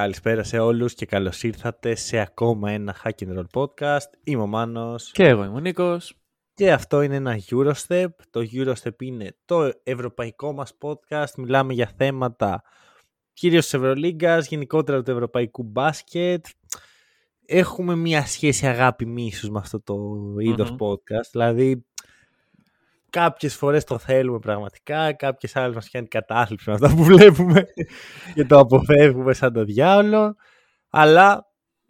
Καλησπέρα σε όλους και καλώς ήρθατε σε ακόμα ένα Hack and Roll podcast. Είμαι ο Μάνος. Και εγώ είμαι ο Νίκος. Και αυτό είναι ένα Eurostep. Το Eurostep είναι το ευρωπαϊκό μας podcast. Μιλάμε για θέματα κυρίως της Ευρωλίγκας, γενικότερα του ευρωπαϊκού μπάσκετ. Έχουμε μια σχέση αγάπη μίσους με αυτό το ειδος podcast. Δηλαδή κάποιες φορές το θέλουμε πραγματικά, κάποιες άλλες μας κάνει κατάθλιψη με αυτά που βλέπουμε και το αποφεύγουμε σαν το διάολο. Αλλά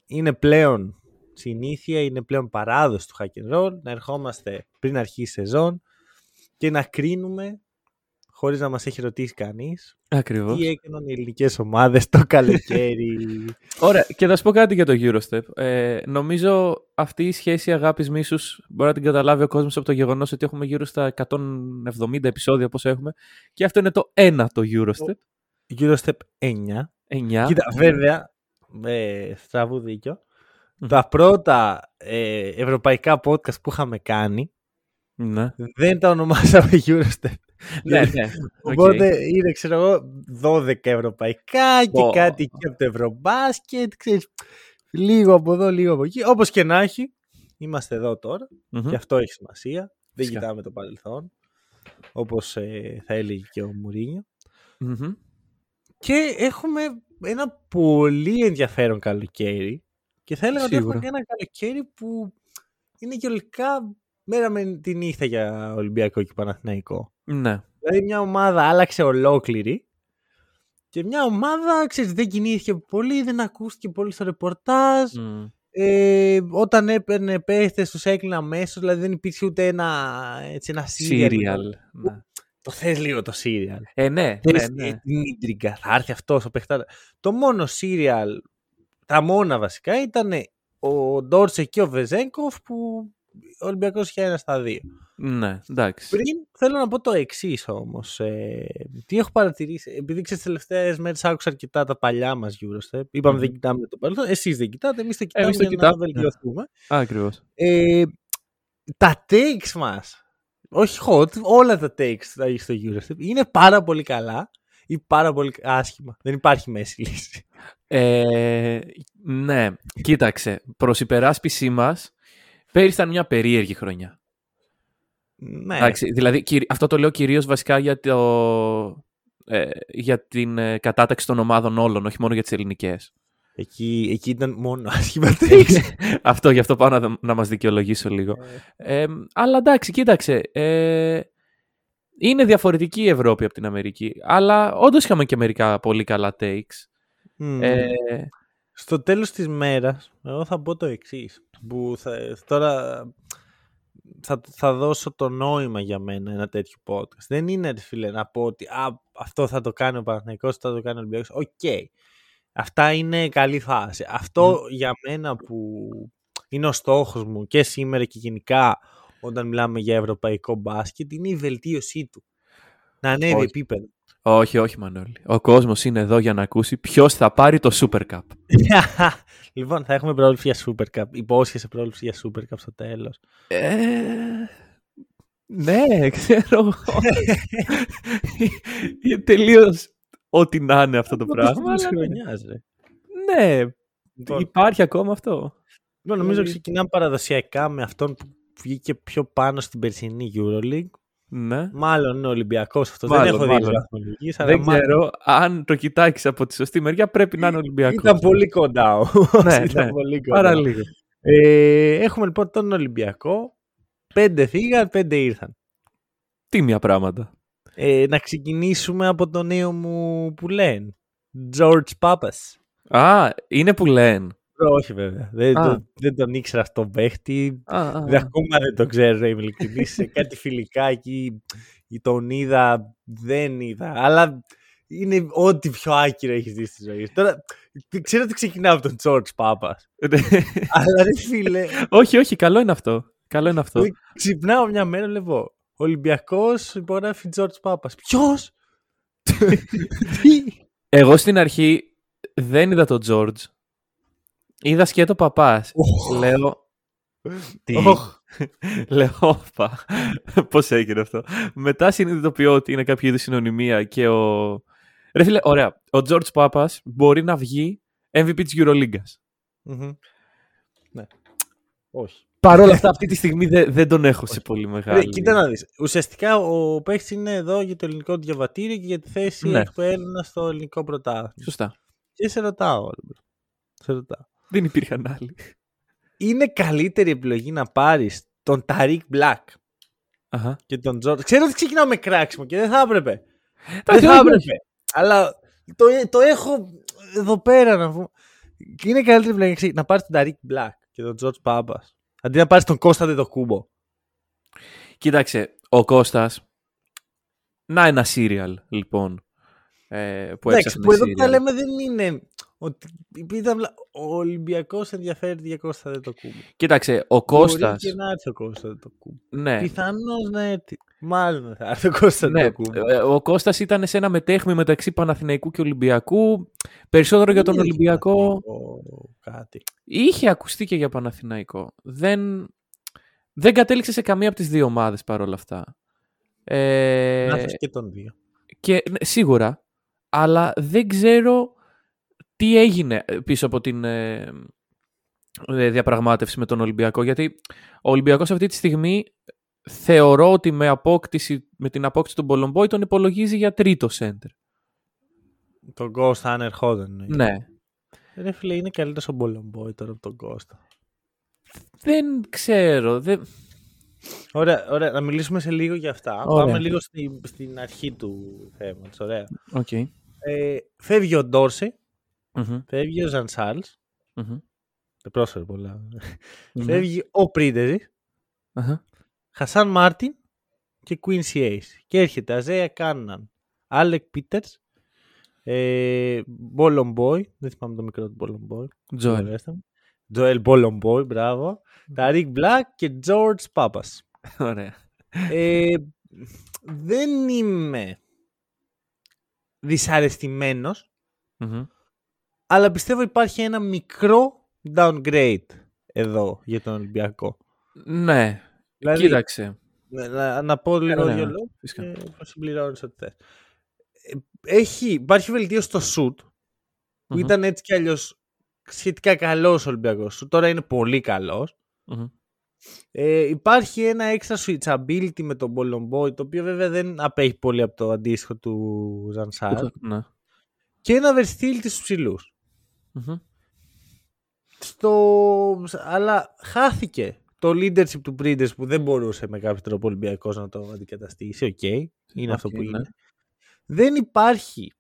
είναι πλέον συνήθεια, είναι πλέον παράδοση του hack and roll να ερχόμαστε πριν αρχίσει η σεζόν και να κρίνουμε χωρίς να μας έχει ρωτήσει κανείς. Ακριβώς. Τι έκαναν οι ελληνικές ομάδες το καλοκαίρι. Ωραία, και θα σου πω κάτι για το Eurostep. Ε, νομίζω αυτή η σχέση αγάπης μίσους μπορεί να την καταλάβει ο κόσμος από το γεγονός ότι έχουμε γύρω στα 170 επεισόδια όπως έχουμε. Και αυτό είναι το ένα το Eurostep. Eurostep 9. 9. Κοίτα, βέβαια, ε, στραβού δίκιο. Τα πρώτα ε, ευρωπαϊκά podcast που είχαμε κάνει ναι. δεν τα ονομάσαμε Eurostep. Ναι, ναι. Οπότε είναι, ξέρω εγώ, 12 ευρωπαϊκά και κάτι και από το Ευρωμπάσκετ. Ξέρεις, λίγο από εδώ, λίγο από εκεί. Όπως και να έχει, είμαστε εδώ και αυτό έχει σημασία. Δεν κοιτάμε το παρελθόν, όπως ε, θα έλεγε και ο μουρινιο Και έχουμε ένα πολύ ενδιαφέρον καλοκαίρι και θα έλεγα ότι έχουμε ένα καλοκαίρι που είναι γεωλικά μέρα με τη νύχτα για Ολυμπιακό και Παναθηναϊκό. Ναι. Δηλαδή μια ομάδα άλλαξε ολόκληρη και μια ομάδα, ξέρεις, δεν κινήθηκε πολύ, δεν ακούστηκε πολύ στο ρεπορτάζ. Ε, όταν έπαιρνε παίχτες τους έκλεινα αμέσως, δηλαδή δεν υπήρχε ούτε ένα, έτσι, ένα serial. Ναι. Το θες λίγο το serial. Ε, ναι, ναι, ναι. Την ίντριγκα, θα έρθει αυτός ο παιχτάρας. Το μόνο serial, τα μόνα βασικά, ήταν ο Ντόρσε και ο Βεζέγκοφ που ο Ολυμπιακός είχε ένα στα δύο. Ναι, εντάξει. Πριν θέλω να πω το εξής όμως. Ε, τι έχω παρατηρήσει, επειδή ξέρεις τι τελευταίες μέρες άκουσα αρκετά τα παλιά μας Eurostep. Είπαμε mm. δεν κοιτάμε το παρελθόν. Εσείς δεν κοιτάτε, εμείς το κοιτάμε εμείς το για κοιτάμε. να βελτιωθούμε. Ναι. Ακριβώς. Ε, τα takes μας, όχι hot, όλα τα takes θα έχεις στο Eurostep είναι πάρα πολύ καλά ή πάρα πολύ άσχημα. Δεν υπάρχει μέση λύση. Ε, ναι, κοίταξε. Προς υπεράσπιση μας, Πέρυσι ήταν μια περίεργη χρονιά. Ναι. Εντάξει, δηλαδή, αυτό το λέω κυρίως βασικά για, το, ε, για την ε, κατάταξη των ομάδων όλων, όχι μόνο για τις ελληνικές. Εκεί, εκεί ήταν μόνο άσχημα Αυτό, γι' αυτό πάω να, να μας δικαιολογήσω λίγο. Ε. αλλά εντάξει, κοίταξε. Ε, είναι διαφορετική η Ευρώπη από την Αμερική. Αλλά όντως είχαμε και μερικά πολύ καλά takes. Ε, Στο τέλος της μέρας, εγώ θα πω το εξής που θα, τώρα θα, θα δώσω το νόημα για μένα ένα τέτοιο podcast. Δεν είναι ρε φίλε να πω ότι α, αυτό θα το κάνει ο Παναθηναϊκός, θα το κάνει ο Ολυμπιακός. OK. Okay. Αυτά είναι καλή φάση. Αυτό για μένα που είναι ο στόχος μου και σήμερα και γενικά όταν μιλάμε για ευρωπαϊκό μπάσκετ είναι η βελτίωσή του. Να ανέβει επίπεδο. Όχι, όχι Μανώλη. Ο κόσμος είναι εδώ για να ακούσει ποιος θα πάρει το Super Cup. λοιπόν, θα έχουμε πρόληψη για Super Cup. Υπόσχεσαι πρόληψη για Super Cup στο τέλος. Ε, ναι, ξέρω. Είναι τελείως ό,τι να είναι αυτό το πράγμα. Ναι, λοιπόν. υπάρχει ακόμα αυτό. Λοιπόν, νομίζω ξεκινάμε παραδοσιακά με αυτόν που βγήκε πιο πάνω στην περσινή EuroLeague ναι. Μάλλον είναι Ολυμπιακός αυτό. δεν έχω δει βαθμολογίες. Δεν ξέρω αν το κοιτάξεις από τη σωστή μεριά, πρέπει να είναι Ολυμπιακός. Ήταν πολύ κοντά. ναι, ήταν ναι. πολύ κοντά. Πάρα λίγο. Ε, έχουμε λοιπόν τον Ολυμπιακό. Πέντε φύγαν, πέντε ήρθαν. Τίμια πράγματα. Ε, να ξεκινήσουμε από το νέο μου που λένε. George Papas. Α, είναι που λένε. Όχι βέβαια. Δεν, το, δεν τον ήξερα αυτό τον παίχτη. δεν, ακόμα δεν τον ξέρω, είμαι ειλικρινή. σε κάτι φιλικά εκεί τον είδα, δεν είδα. Αλλά είναι ό,τι πιο άκυρο έχεις δει στη ζωή. Τώρα ξέρω ότι ξεκινάω από τον George Πάπας. Αλλά ρε φίλε. όχι, όχι, καλό είναι αυτό. Καλό είναι αυτό. Ξυπνάω μια μέρα, λέω Ολυμπιακός υπογράφει George Πάπας. Ποιος; Εγώ στην αρχή δεν είδα τον George. Είδα σκέτο παπάς. Λέω. Τι; Λέω, όπα. Πώς έγινε αυτό. Μετά συνειδητοποιώ ότι είναι κάποια είδους συνωνυμία και ο. Ρε φίλε, ωραία. Ο George Πάπας μπορεί να βγει MVP της Euroleague. Ναι. Όχι. Παρ' όλα αυτά, αυτή τη στιγμή δεν, δεν τον έχω σε πολύ μεγάλη. κοίτα να δεις. Ουσιαστικά ο παίχτης είναι εδώ για το ελληνικό διαβατήριο και για τη θέση Ναι. του Έλληνα στο ελληνικό πρωτάθλημα. Σωστά. Και σε ρωτάω, Όλμπερ. Σε ρωτάω. Δεν υπήρχαν άλλοι. Είναι καλύτερη επιλογή να πάρεις τον Ταρίκ Μπλακ Αχα. και τον Τζορτζ. Ξέρω ότι ξεκινάω με κράξιμο και δεν θα έπρεπε. δεν Εντάξει, θα όχι, έπρεπε. Αλλά το, το έχω εδώ πέρα να πω. Και είναι καλύτερη επιλογή να πάρεις τον Ταρίκ Μπλακ και τον Τζορτζ Παπά. Αντί να πάρεις τον Κώστα Αντετοκούνμπο. Κοίταξε, ο Κώστας, να ένα serial, λοιπόν, ε, που Εντάξει, έψαχνε που εδώ που τα serial. λέμε δεν είναι. Ότι ήταν, απλά, ο Ολυμπιακός ενδιαφέρει για Κώστα Αντετοκούνμπο. Κοίταξε, ο Μπορεί Κώστας, και να έρθει ο Κώστας Αντετοκούνμπο. ναι, Πιθανώς να έρθει. Μάλλον θα έρθει ο Κώστας ναι, Δεδοκούμπο. ε, ο Κώστας ήταν σε ένα μετέχμι μεταξύ Παναθηναϊκού και Ολυμπιακού, περισσότερο για τον Δεν έχει Ολυμπιακό, Παναθηναϊκό Κάτι. είχε ακουστεί και για Παναθηναϊκό. Δεν, δεν κατέληξε σε καμία από τις δύο ομάδες παρόλα αυτά. Ε, Να έρθει και τον δύο. Και ναι, σίγουρα, αλλά δεν ξέρω τι έγινε πίσω από την ε, ε, διαπραγμάτευση με τον Ολυμπιακό; Γιατί ο Ολυμπιακός αυτή τη στιγμή θεωρώ ότι με, απόκτηση, με την απόκτηση του Μπολομπόη τον υπολογίζει για τρίτο σέντερ. Τον Κώστα αν ερχόταν. ναι. Ναι. Ρε φίλε, είναι καλύτερος ο Μπολομπόη τώρα από τον Κώστα. Δεν ξέρω. Δεν... Ωραία, ωραία, να μιλήσουμε σε λίγο για αυτά. Ωραία. Πάμε λίγο στη- στην αρχή του θέματος. Ωραία. Okay. Ε, φεύγει ο Ντόρση, Μμμ, φεύγει ο Ζαν Σάρλς, μμμ, δεν πρόσφερε πολλά. μμμ. Φεύγει ο Πρίντεζης, Αχα. Χασάν Μάρτιν και Quincy Acy. Και έρχεται Αϊζάια Κάνααν, Άλεκ Πίτερς, ε, Μπόλομπόι, δεν θυμάμαι το μικρό του Μπόλομπόι. Τζοέλ. Τζοέλ Μπόλομπόι, μπράβο. Ταρίκ Μπλακ και George Παπάς. Ωραία. Ε, δεν είμαι δυσαρεστημένος, Μμμ. Αλλά πιστεύω υπάρχει ένα μικρό downgrade εδώ για τον Ολυμπιακό. Ναι. Δηλαδή, Κοίταξε. να, να, να πω λίγο ναι, δύο ναι, λόγους φυσικά. και θα συμπληρώνεις ό,τι θες. Ε, Έχει, υπάρχει βελτίωση στο shoot, που Μμμ, ήταν έτσι κι αλλιώς σχετικά καλός ο Ολυμπιακός. Τώρα είναι πολύ καλός. μμμ. Ε, υπάρχει ένα extra switchability με τον Ball το οποίο βέβαια δεν απέχει πολύ από το αντίστοιχο του Ζαν-Σαρλ. Ναι. Και ένα versatility στους ψηλούς. Μμμ. Στο... Αλλά χάθηκε το leadership του Πρίντεζη που δεν μπορούσε με κάποιο τρόπο ο Ολυμπιακός να το αντικαταστήσει. Οκ, είναι αυτό Οκ, που ναι. είναι. Δεν υπάρχει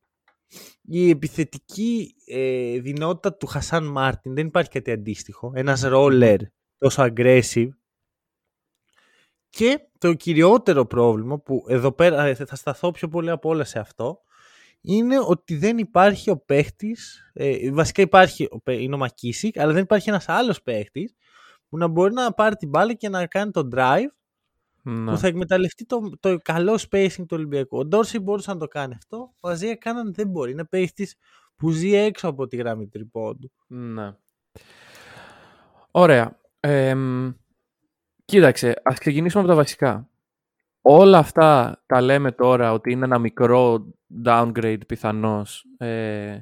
η επιθετική ε, δεινότητα του Χασάν Μάρτιν. Δεν υπάρχει κάτι αντίστοιχο. Ένας roller τόσο aggressive. Και το κυριότερο πρόβλημα που εδώ πέρα ε, θα σταθώ πιο πολύ από όλα σε αυτό είναι ότι δεν υπάρχει ο παίχτης, ε, βασικά υπάρχει, ο, παί- είναι ο Μακίσικ, αλλά δεν υπάρχει ένας άλλος παίχτης που να μπορεί να πάρει την μπάλα και να κάνει το drive Ναι. που θα εκμεταλλευτεί το, το καλό spacing του Ολυμπιακού. Ο Ντόρση μπορούσε να το κάνει αυτό, ο Αζία Κάναν δεν μπορεί. Είναι παίχτης που ζει έξω από τη γραμμή τριπώντου. Ναι. Ωραία. Εμ, κοίταξε, ας ξεκινήσουμε από τα βασικά. Όλα αυτά τα λέμε τώρα ότι είναι ένα μικρό downgrade πιθανώς ε,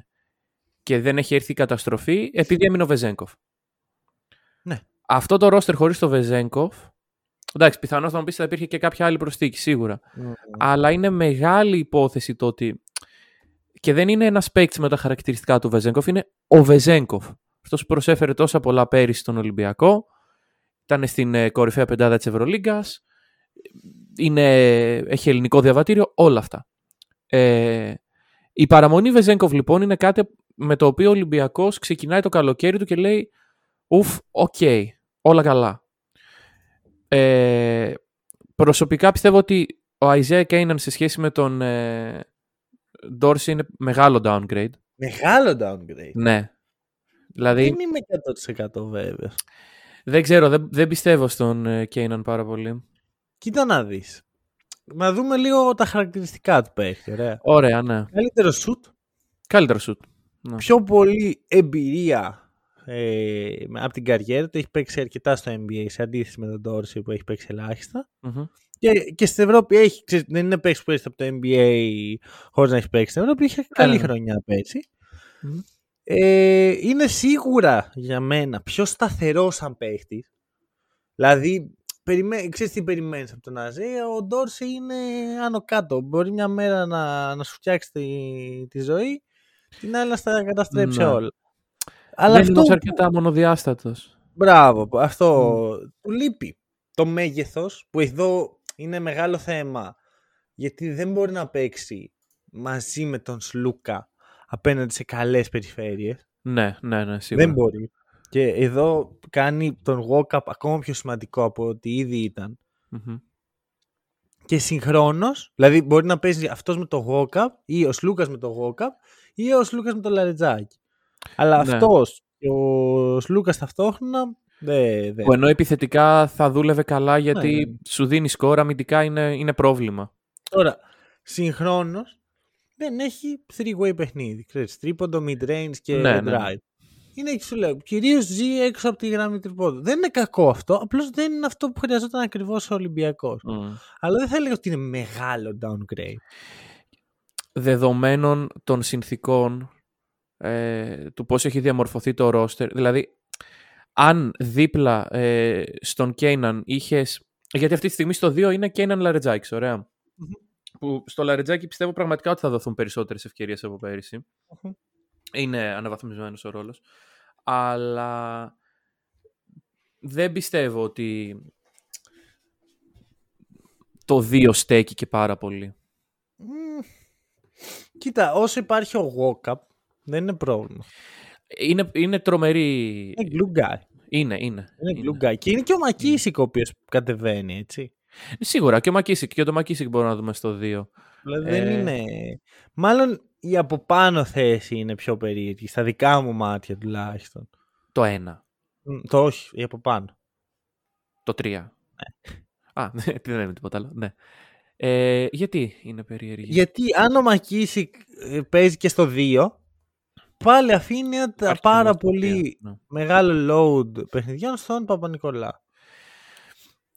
και δεν έχει έρθει η καταστροφή επειδή έμεινε ο Βεζέγκοφ. Ναι. Αυτό το roster χωρίς το Βεζέγκοφ εντάξει, πιθανώς θα μου πεις θα υπήρχε και κάποια άλλη προσθήκη, σίγουρα. Αλλά είναι μεγάλη υπόθεση το ότι. Και δεν είναι ένας παίκτης με τα χαρακτηριστικά του Βεζέγκοφ, είναι ο Βεζέγκοφ. Αυτός που προσέφερε τόσα πολλά πέρυσι στον Ολυμπιακό. Ήταν στην ε, κορυφαία πεντάδα της Ευρωλίγκας. Έχει ελληνικό διαβατήριο, όλα αυτά. Ε, η παραμονή Βεζένκοφ λοιπόν είναι κάτι με το οποίο ο Ολυμπιακός ξεκινάει το καλοκαίρι του και λέει Ουφ, οκ, όλα καλά. Ε, προσωπικά πιστεύω ότι ο Isaiah Canaan σε σχέση με τον ε, Dorsey είναι μεγάλο downgrade. Μεγάλο downgrade. Ναι. Δηλαδή, Δεν είμαι 100% βέβαιος. δεν ξέρω, δεν, δεν πιστεύω στον ε, Kanan πάρα πολύ. Κοίτα να δεις. Να δούμε λίγο τα χαρακτηριστικά του παίχτη. Ωραία. Ωραία, ναι. Καλύτερο shoot, Καλύτερο shoot. Ναι. πιο πολύ εμπειρία ε, από την καριέρα του. Έχει παίξει αρκετά στο NBA σε αντίθεση με τον Dorsey που έχει παίξει ελάχιστα. Μμμ. Και, και στην Ευρώπη έχει, ξέρεις, δεν είναι παίξει που έρχεται από το NBA χωρίς να έχεις παίξει στην Ευρώπη. Είχε καλή ναι. χρονιά πέρσι. Μμμ. Ε, είναι σίγουρα για μένα πιο σταθερός σαν παίχτη. Δηλαδή, περιμέ... ξέρεις τι περιμένεις από τον Αζέ, ο Ντόρση είναι άνω κάτω. Μπορεί μια μέρα να, να σου φτιάξει τη, τη ζωή, την άλλη να στα καταστρέψει Ναι. όλα. Αλλά Δεν αυτό, είναι αρκετά μονοδιάστατος. μπράβο, αυτό του λείπει. Το μέγεθος που εδώ είναι μεγάλο θέμα γιατί δεν μπορεί να παίξει μαζί με τον Σλούκα απέναντι σε καλές περιφέρειες. Ναι, ναι, ναι, σίγουρα. Δεν μπορεί. Και εδώ κάνει τον walk-up ακόμα πιο σημαντικό από ό,τι ήδη ήταν. Μμμ. Και συγχρόνως, δηλαδή μπορεί να παίζει αυτός με το walk-up ή ο Σλούκας με το walk-up ή ο Σλούκας με το λαρετζάκι. Αλλά Ναι. αυτός και ο Σλούκας ταυτόχρονα δεν. δεν. Που ενώ επιθετικά θα δούλευε καλά γιατί Ναι, ναι. σου δίνει σκόρα, αμυντικά είναι, είναι πρόβλημα. Τώρα, συγχρόνως δεν έχει three-way παιχνίδι. Ξέρεις, τρίποντο, mid-range και Ναι, ναι. drive. Είναι έτσι σου λέω. Κυρίως ζει έξω από τη γραμμή τρίποντο. Δεν είναι κακό αυτό. Απλώς δεν είναι αυτό που χρειαζόταν ακριβώς ο Ολυμπιακός. Μμ. Αλλά δεν θα έλεγα ότι είναι μεγάλο downgrade. Δεδομένων των συνθήκων ε, του πώς έχει διαμορφωθεί το roster. Δηλαδή, αν δίπλα ε, στον Κέιναν είχες... Γιατί αυτή τη στιγμή στο 2 είναι Κέιναν Λαρετζάκης, ωραία. Μμμ. Που στο Λαρετζάκη πιστεύω πραγματικά ότι θα δοθούν περισσότερες ευκαιρίες από πέρυσι. Μμμ. Είναι αναβαθμισμένος ο ρόλος. Αλλά δεν πιστεύω ότι το 2 στέκει και πάρα πολύ. Μμμ. Κοίτα, όσο υπάρχει ο walk-up, δεν είναι πρόβλημα. Είναι, είναι τρομερή. Είναι glue guy. Είναι, είναι. Είναι glue guy. Και είναι και ο Μακίσικ ο οποίος κατεβαίνει, έτσι. Σίγουρα και ο Μακίσικ και το Μακίσικ μπορούμε να δούμε στο 2. Δηλαδή δεν Ε. είναι. Μάλλον η από πάνω θέση είναι πιο περίεργη, στα δικά μου μάτια τουλάχιστον. Το 1. Μ, Το όχι, η από πάνω. Το 3. Α, δεν λέμε τίποτα άλλο. Ναι. Ε, γιατί είναι περίεργη; Γιατί αν ο Μακίσικ ε, παίζει και στο 2, πάλι αφήνει ένα Υπάρχει πάρα και στο τρία, πολύ ναι. μεγάλο load παιχνιδιών στον Παπα-Νικολά.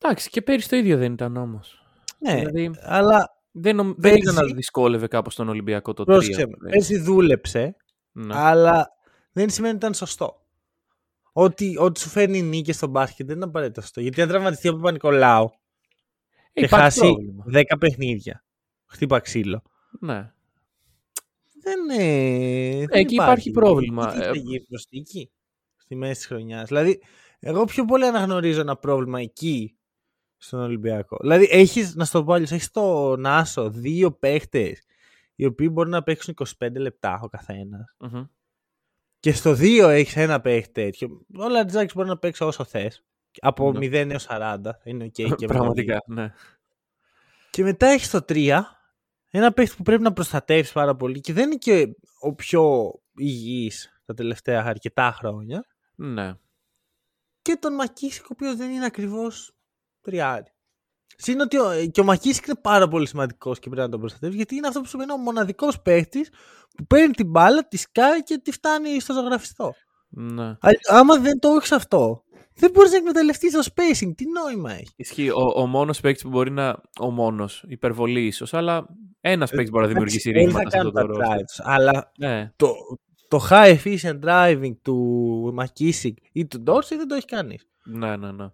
Εντάξει, και πέρυσι το ίδιο δεν ήταν όμως. Ναι, Δηλαδή αλλά δεν, νομ- δεν είδα να πέρυσι- δυσκόλευε κάπως τον Ολυμπιακό το 3. πρόσεξε με, πέρσι δούλεψε, Ναι. αλλά δεν σημαίνει ότι ήταν σωστό. Ότι, ότι σου φέρνει νίκη στο μπάσκετ δεν είναι απαραίτητο σωστό. Γιατί αν τραυματιστεί ο Παπα-Νικολάου Ε, και υπάρχει χάσει πρόβλημα. 10 παιχνίδια, χτύπα ξύλο. Ναι. Δεν, ε, δεν εκεί υπάρχει πρόβλημα. Τι θα Ε, γίνει προσθήκη στη μέση της χρονιάς. Δηλαδή, εγώ πιο πολύ αναγνωρίζω ένα πρόβλημα εκεί στον Ολυμπιακό. Δηλαδή, έχεις, να σου το πω αλλιώς, έχεις στον Άσο δύο παίχτες οι οποίοι μπορούν να παίξουν 25 λεπτά ο καθένας. Μμμ. Και στο 2 έχεις ένα παίχτη τέτοιο. Ο Λαρεντζάκης μπορεί να παίξει όσο θες. Από Ναι. 0 έως 40. Είναι οκ. και με το Πραγματικά, ναι. Και μετά έχεις το 3 ένα παίχτη που πρέπει να προστατεύσεις πάρα πολύ και δεν είναι και ο πιο υγιής τα τελευταία αρκετά χρόνια. Ναι. Και τον Μακίσικ, ο οποίος δεν είναι ακριβώς τριάρι. Συν ότι ο, και ο Μακίσικ είναι πάρα πολύ σημαντικός και πρέπει να τον προστατεύει γιατί είναι αυτός που σου πει είναι ο μοναδικός παίχτη που παίρνει την μπάλα, τη σκάει και τη φτάνει στο ζωγραφιστό. ναι. Α, άμα δεν το έχεις αυτό, δεν μπορείς να εκμεταλλευτείς το spacing. Τι νόημα έχει. Ισχύει. Ο, ο μόνος παίκτης που μπορεί να. Ο μόνος. Υπερβολή ίσως, αλλά ένας παίκτης μπορεί να δημιουργήσει Εντάξει, όλοι ρήγματα θα σε αυτό κάνουν το τα roster. drives, αλλά Ναι. το, το high efficient driving του Μακίσικ ή του Ντόρση δεν το έχει κανείς. Ναι, ναι, ναι.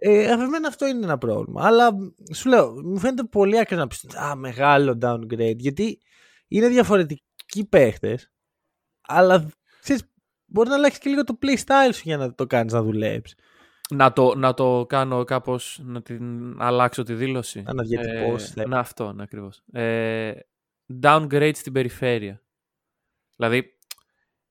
Ε, για μένα αυτό είναι ένα πρόβλημα. Αλλά σου λέω, μου φαίνεται πολύ άκρη να πει Α, μεγάλο downgrade. Γιατί είναι διαφορετικοί παίχτες, αλλά ξέρεις, μπορεί να αλλάξεις και λίγο το playstyle σου για να το κάνεις να δουλέψεις. Να το, να το κάνω κάπως, να την αλλάξω τη δήλωση. Να διατυπώσεις, Ε, λέμε. να αυτό, ναι, ακριβώς. Ε, downgrade στην περιφέρεια. Δηλαδή,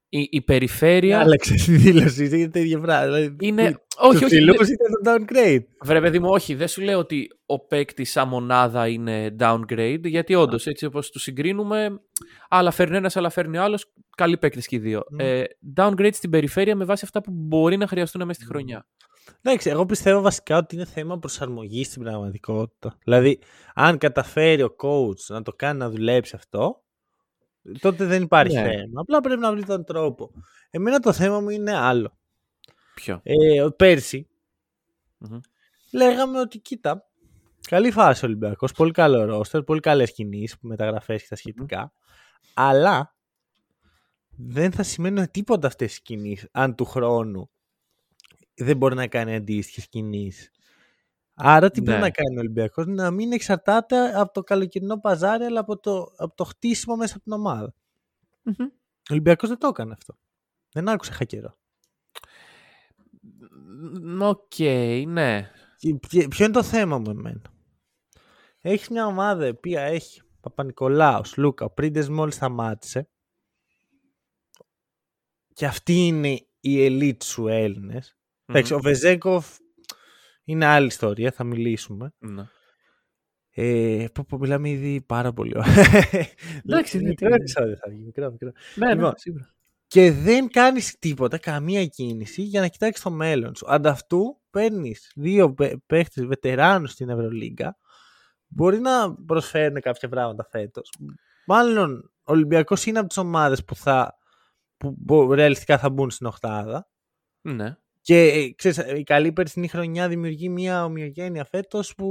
η, η περιφέρεια Άλλαξε τη δήλωση, είναι τα ίδια πράγματα. Δηλαδή, είναι... όχι, όχι, Φιλούς δεν- ήταν το downgrade. Βρε παιδί μου, όχι, δεν σου λέω ότι ο παίκτης σαν μονάδα είναι downgrade, γιατί όντως έτσι όπως του συγκρίνουμε, άλλα φέρνει ένας, άλλα φέρνει άλλος. Καλοί παίκτες και οι δύο. Μμ. Ε, downgrade στην περιφέρεια με βάση αυτά που μπορεί να χρειαστούν μέσα στη Μμ. χρονιά. Εντάξει, εγώ πιστεύω βασικά ότι είναι θέμα προσαρμογής στην πραγματικότητα. Δηλαδή, αν καταφέρει ο coach να το κάνει να δουλέψει αυτό, τότε δεν υπάρχει Ναι. θέμα. Απλά πρέπει να βρει τον τρόπο. Εμένα το θέμα μου είναι άλλο. Ποιο; Ε, πέρσι Μμμ. λέγαμε ότι κοίτα, καλή φάση ο Ολυμπιακός, πολύ καλό ρόστερ, πολύ καλές κινήσεις, μεταγραφές και τα σχετικά. Αλλά δεν θα σημαίνουν τίποτα αυτές οι κινήσεις αν του χρόνου δεν μπορεί να κάνει αντίστοιχες κινήσεις. Άρα τι πρέπει Ναι. να κάνει ο Ολυμπιακός, να μην εξαρτάται από το καλοκαιρινό παζάρι, αλλά από το, από το χτίσιμο μέσα από την ομάδα. Ο Ολυμπιακός δεν το έκανε αυτό. Δεν άκουσε χακερό. Μ, Οκ, ναι. Και ποιο- Ποιο είναι το θέμα μου εμένα; Έχεις μια ομάδα η οποία έχει Παπανικολάου, Σλούκα, ο Πρίντεζης μόλις σταμάτησε. Και αυτή είναι η ελίτ σου Έλληνες. Εντάξει, ο Βεζένκοφ είναι άλλη ιστορία, θα μιλήσουμε. Ναι. Ε, πω, πω, μιλάμε ήδη πάρα πολύ. Εντάξει, ναι, μικρό τι- επεισόδιο θα βγει, μικρό, μικρό. Ναι, ναι, Λοιπόν, σίγουρα. Και δεν κάνεις τίποτα, καμία κίνηση για να κοιτάξεις το μέλλον σου. Ανταυτού παίρνεις δύο παί- παίχτες βετεράνους στην Ευρωλίγκα. Μπορεί να προσφέρουν κάποια πράγματα φέτος. Μάλλον ο Ολυμπιακός είναι από τις ομάδες που, θα, που μπο- ρεαλιστικά θα μπουν στην οχτάδα. Ναι. Και ε, ξέρεις, η καλή περσινή χρονιά δημιουργεί μια ομοιογένεια φέτος που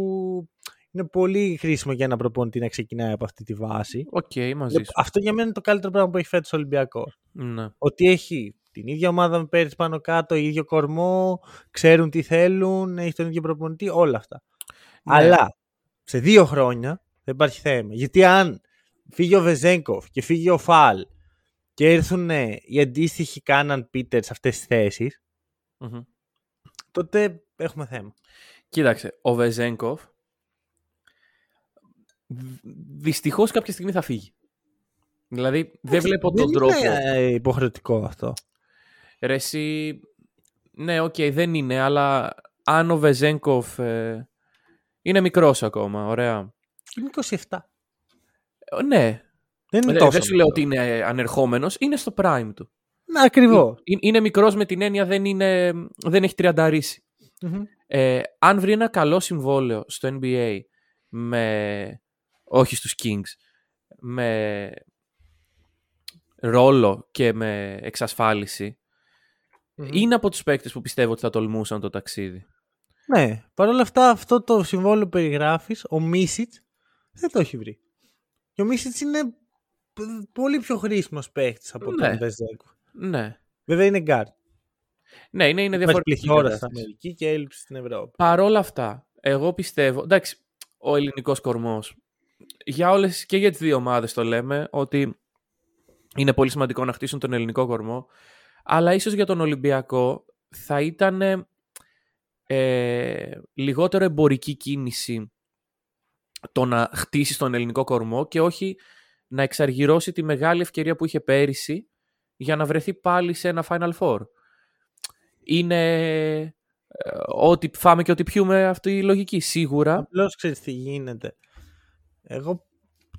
είναι πολύ χρήσιμο για ένα προπονητή να ξεκινάει από αυτή τη βάση. Οκ, μαζί σου. Αυτό για μένα είναι το καλύτερο πράγμα που έχει φέτος ο Ολυμπιακός Ναι. ότι έχει την ίδια ομάδα με πέρυσι πάνω κάτω, ίδιο κορμό, ξέρουν τι θέλουν, έχει τον ίδιο προπονητή, όλα αυτά. Ναι. Αλλά σε δύο χρόνια δεν υπάρχει θέμα. Γιατί αν φύγει ο Βεζένκοφ και φύγει ο Φαλ και έρθουν οι αντίστοιχοι Κάναν Πίτερς σε αυτές τις θέσεις, Μμμ. τότε έχουμε θέμα. Κοίταξε, ο Βεζένκοφ δυστυχώς κάποια στιγμή θα φύγει. Δηλαδή, δεν βλέπω τον δεν τρόπο. είναι ε, υποχρεωτικό αυτό. Ρε εσύ, ναι, οκ, δεν είναι, αλλά αν ο Βεζένκοφ ε, είναι μικρός ακόμα, ωραία. Είναι 27. Ε, Ναι, Δεν είναι Ρε, τόσο. δεν σου λέω ότι είναι ανερχόμενος, είναι στο prime του. Ναι, ακριβώς. Είναι, είναι μικρός με την έννοια δεν, είναι, δεν έχει τριανταρίσει. Ε, αν βρει ένα καλό συμβόλαιο στο NBA με, όχι στους Kings, με ρόλο και με εξασφάλιση, είναι από τους παίκτες που πιστεύω ότι θα τολμούσαν το ταξίδι. Ναι, παρ' όλα αυτά αυτό το συμβόλαιο που περιγράφεις, ο Μίσιτς δεν το έχει βρει. Και ο Μίσιτς είναι π- πολύ πιο χρήσιμος παίχτη από Ναι. τον Βεζένκο. Ναι. Βέβαια είναι γκαρντ. Ναι, είναι, είναι Υπάρχει διαφορετική πληθώρα στην κατάσταση. Αμερική και έλλειψη στην Ευρώπη. Παρ' όλα αυτά, εγώ πιστεύω, εντάξει, ο ελληνικός κορμός, για όλες και για τις δύο ομάδες το λέμε, ότι είναι πολύ σημαντικό να χτίσουν τον ελληνικό κορμό, αλλά ίσως για τον Ολυμπιακό θα ήταν ε, λιγότερο εμπορική κίνηση το να χτίσει τον ελληνικό κορμό και όχι να εξαργυρώσει τη μεγάλη ευκαιρία που είχε πέρυσι για να βρεθεί πάλι σε ένα Final Four. Είναι ε, ό,τι φάμε και ό,τι πιούμε αυτή η λογική. Σίγουρα. Απλώς ξέρεις τι γίνεται. Εγώ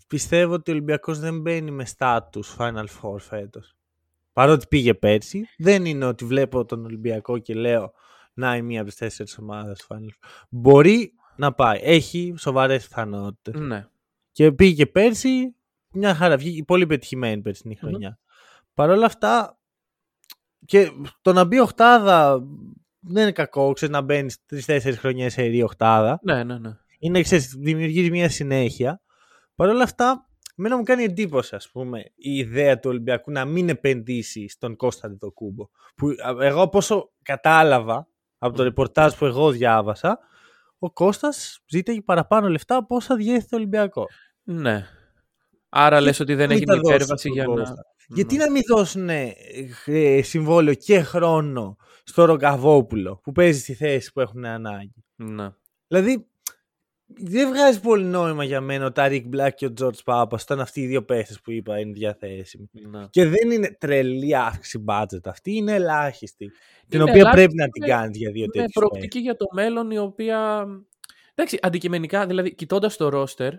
πιστεύω ότι ο Ολυμπιακός δεν μπαίνει με στάτου Final Four φέτος. Παρότι πήγε πέρσι, δεν είναι ότι βλέπω τον Ολυμπιακό και λέω να είναι μία από τις τέσσερις ομάδες Final Four. Μπορεί να πάει. Έχει σοβαρές πιθανότητες. Ναι. Και πήγε πέρσι, μια χαρά. Βγήκε πολύ πετυχημένη περσινή χρονιά. Παρ' όλα αυτά, και το να μπει οχτάδα δεν είναι κακό, ξέρεις, να μπαίνεις τρει-τέσσερι χρονιές σε ρί οχτάδα. Ναι, ναι, ναι. Είναι, ξέρεις, δημιουργείς μια συνέχεια. Παρ' όλα αυτά, εμένα μου κάνει εντύπωση, ας πούμε, η ιδέα του Ολυμπιακού να μην επενδύσει στον Κώστα Αντετοκούμπο. Που α, εγώ πόσο κατάλαβα από το ρεπορτάζ που εγώ διάβασα, ο Κώστας ζήταγε παραπάνω λεφτά από όσα διέθετε ο Ολυμπιακός. Ναι. Άρα λες ότι δεν Μην έγινε τα δώσει υπέρβαση στον για να... Κώστα. Γιατί να μην δώσουν ε, συμβόλαιο και χρόνο στο Ρογκαβόπουλο που παίζει στη θέση που έχουν ανάγκη; Ναι. Δηλαδή, δεν βγάζει πολύ νόημα για μένα ο Τάρικ Μπλακ και ο Τζορτζ Πάπας όταν αυτοί οι δύο παίχτες που είπα είναι διαθέσιμοι. ναι. Και δεν είναι τρελή αύξηση budget αυτή, είναι ελάχιστη. την Είναι οποία ελάχιστη πρέπει να την με- κάνεις για δύο με τέτοιους προοπτική για το μέλλον η οποία... Εντάξει, αντικειμενικά, δηλαδή, κοιτώντας το ρόστερ,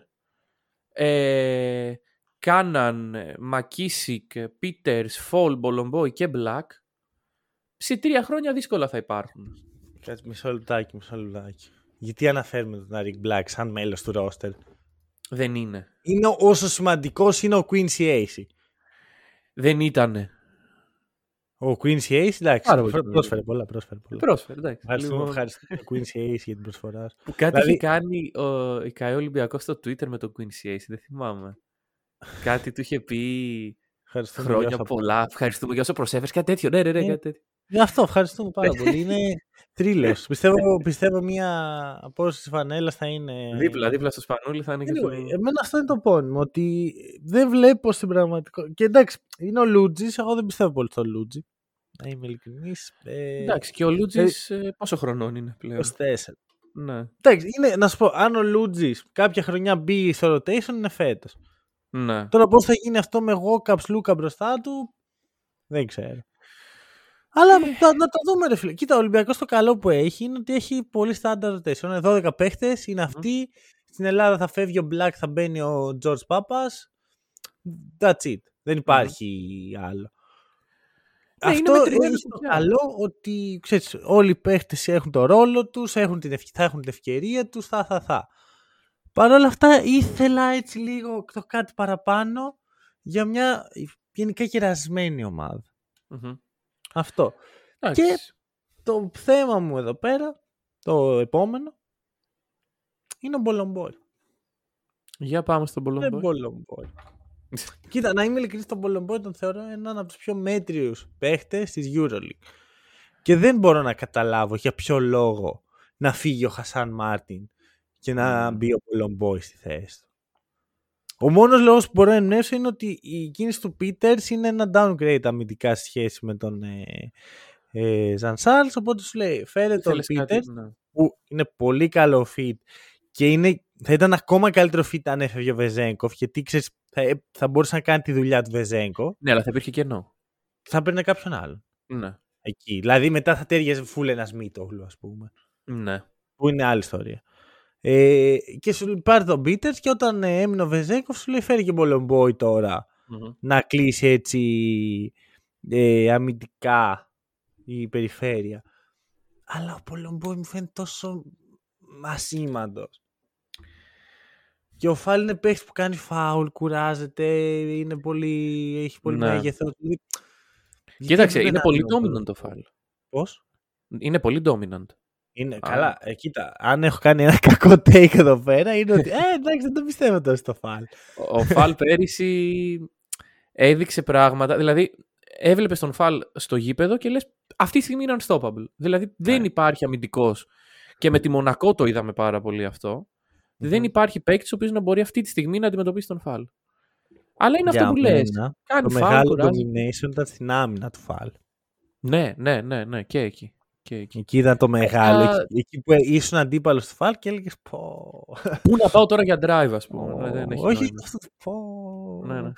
ε, Κάναν, Μακίσικ, Πίτερς, Φολ, Μπολομπόι και Μπλακ, σε τρία χρόνια δύσκολα θα υπάρχουν. Κάτσε μισό λεπτάκι, μισό λεπτάκι. Γιατί αναφέρουμε τον Τάρικ Μπλακ σαν μέλος του ρόστερ; Δεν είναι. Είναι όσο σημαντικός είναι ο Quincy Acy. Δεν ήτανε. Ο Quincy Ace, εντάξει, Πάρα πολύ πρό- σημαντικό. πρόσφερε πολλά, πρόσφερε πολλά. Πρόσφερε, εντάξει. Ευχαριστούμε, Λοιπόν, ευχαριστούμε τον Quincy Ace για την προσφορά σου. Που κάτι Δηλαδή- είχε κάνει ο Ικαέ Ολυμπιακός στο Twitter με τον Quincy Ace, δεν θυμάμαι. Κάτι του είχε πει Χρόνια πολλά. Ευχαριστούμε για όσο προσέφερες. Κάτι τέτοιο. Ναι, ναι, ναι, κάτι τέτοιο. Γι' αυτό ευχαριστούμε πάρα πολύ. Είναι θρύλος. πιστεύω, πιστεύω μια απόδοση της φανέλας θα είναι. Δίπλα, δίπλα στο σπανούλι θα είναι και στο. Εμένα αυτό είναι το πόνιμο. Ότι δεν βλέπω στην πραγματικότητα. Και εντάξει, είναι ο Λούτζης. Εγώ δεν πιστεύω πολύ στο Λούτζη. Να είμαι ειλικρινής. Ε... Εντάξει, και ο Λούτζης ε... πόσο χρονών είναι πλέον; 24. Ναι. Εντάξει, είναι, να σου πω, αν ο Λούτζης κάποια χρονιά μπει στο rotation είναι φέτος. Ναι. Τώρα πώς θα γίνει αυτό με εγώ, Καψλούκα μπροστά του, δεν ξέρω. Αλλά ε. να, να το δούμε, ρε φίλε. Κοίτα, ο Ολυμπιακός το καλό που έχει είναι ότι έχει πολύ standard rotation. Είναι 12 παίχτες, είναι αυτοί. Στην Ελλάδα θα φεύγει ο Black, θα μπαίνει ο George Papas. That's it. Δεν υπάρχει άλλο. Ναι, Αυτό είναι το καλό ότι ξέρεις, όλοι οι παίχτες έχουν το ρόλο τους, έχουν την θα έχουν την ευκαιρία τους, θα, θα, θα. Παρ' όλα αυτά ήθελα έτσι λίγο το κάτι παραπάνω για μια γενικά κερασμένη Αυτό. Και το θέμα μου εδώ πέρα, το επόμενο, είναι ο Μπολομπόι. Για πάμε στον Μπολομπόι. Κοίτα, να είμαι ειλικρινής, τον Μπολομπόι τον θεωρώ έναν από τους πιο μέτριους παίχτες της Euroleague. Και δεν μπορώ να καταλάβω για ποιο λόγο να φύγει ο Χασάν Μάρτιν και να μπει ο Μπολομπόι στη θέση του. Ο μόνος λόγος που μπορώ να εμπνεύσω είναι ότι η κίνηση του Πίτερ είναι ένα downgrade αμυντικά σχέση με τον ε, ε, Οπότε σου λέει, φέρε τον Πίτερ ναι. που είναι πολύ καλό fit και είναι, θα ήταν ακόμα καλύτερο fit αν έφευγε ο Βεζέγκοφ γιατί ξέρεις, θα, ε, θα μπορούσε να κάνει τη δουλειά του Βεζέγκο. Ναι, αλλά θα υπήρχε κενό. Θα παίρνει κάποιον άλλο. Ναι. Εκεί. Δηλαδή μετά θα τέριαζε φούλε ένα Μίτογλου, ας πούμε. Ναι. Που είναι άλλη ιστορία. Ε, και σου πάρει τον Πίτερ και όταν ε, έμεινε ο Βεζέγκοφ σου λέει φέρει και Μπολομπόι τώρα mm-hmm. να κλείσει έτσι ε, αμυντικά η περιφέρεια. Αλλά ο Μπολομπόι μου φαίνεται τόσο ασήμαντος. Και ο Φάλ είναι παίχτη που κάνει φάουλ, κουράζεται, είναι πολύ, έχει πολύ ναι. μέγεθος. Κοίταξε, είναι πολύ dominant το Φάλ. Πώς; Είναι πολύ dominant. Είναι, καλά, ε, κοίτα, αν έχω κάνει ένα κακό take εδώ πέρα, είναι ότι, ε, εντάξει, δεν το πιστεύω τόσο στο Φάλ. Ο Φάλ πέρυσι έδειξε πράγματα, δηλαδή έβλεπες τον Φάλ στο γήπεδο και λες, αυτή τη στιγμή είναι unstoppable. Δηλαδή δεν ναι. υπάρχει αμυντικός. Και με τη Μονακό το είδαμε πάρα πολύ αυτό. Δεν υπάρχει παίκτης ο οποίος να μπορεί αυτή τη στιγμή να αντιμετωπίσει τον φάλ. Αλλά είναι αυτό που λες. Το μεγάλο domination ήταν στην άμυνα του φάλ. Ναι, ναι, ναι, ναι, και εκεί. Και εκεί. εκεί ήταν το μεγάλο. Ε, εκεί, εκεί που ήσουν αντίπαλος του φάλ και έλεγες πω. Πού να πάω τώρα για drive, ας πούμε. δεν έχει όχι, αυτό πω. Ναι, ναι.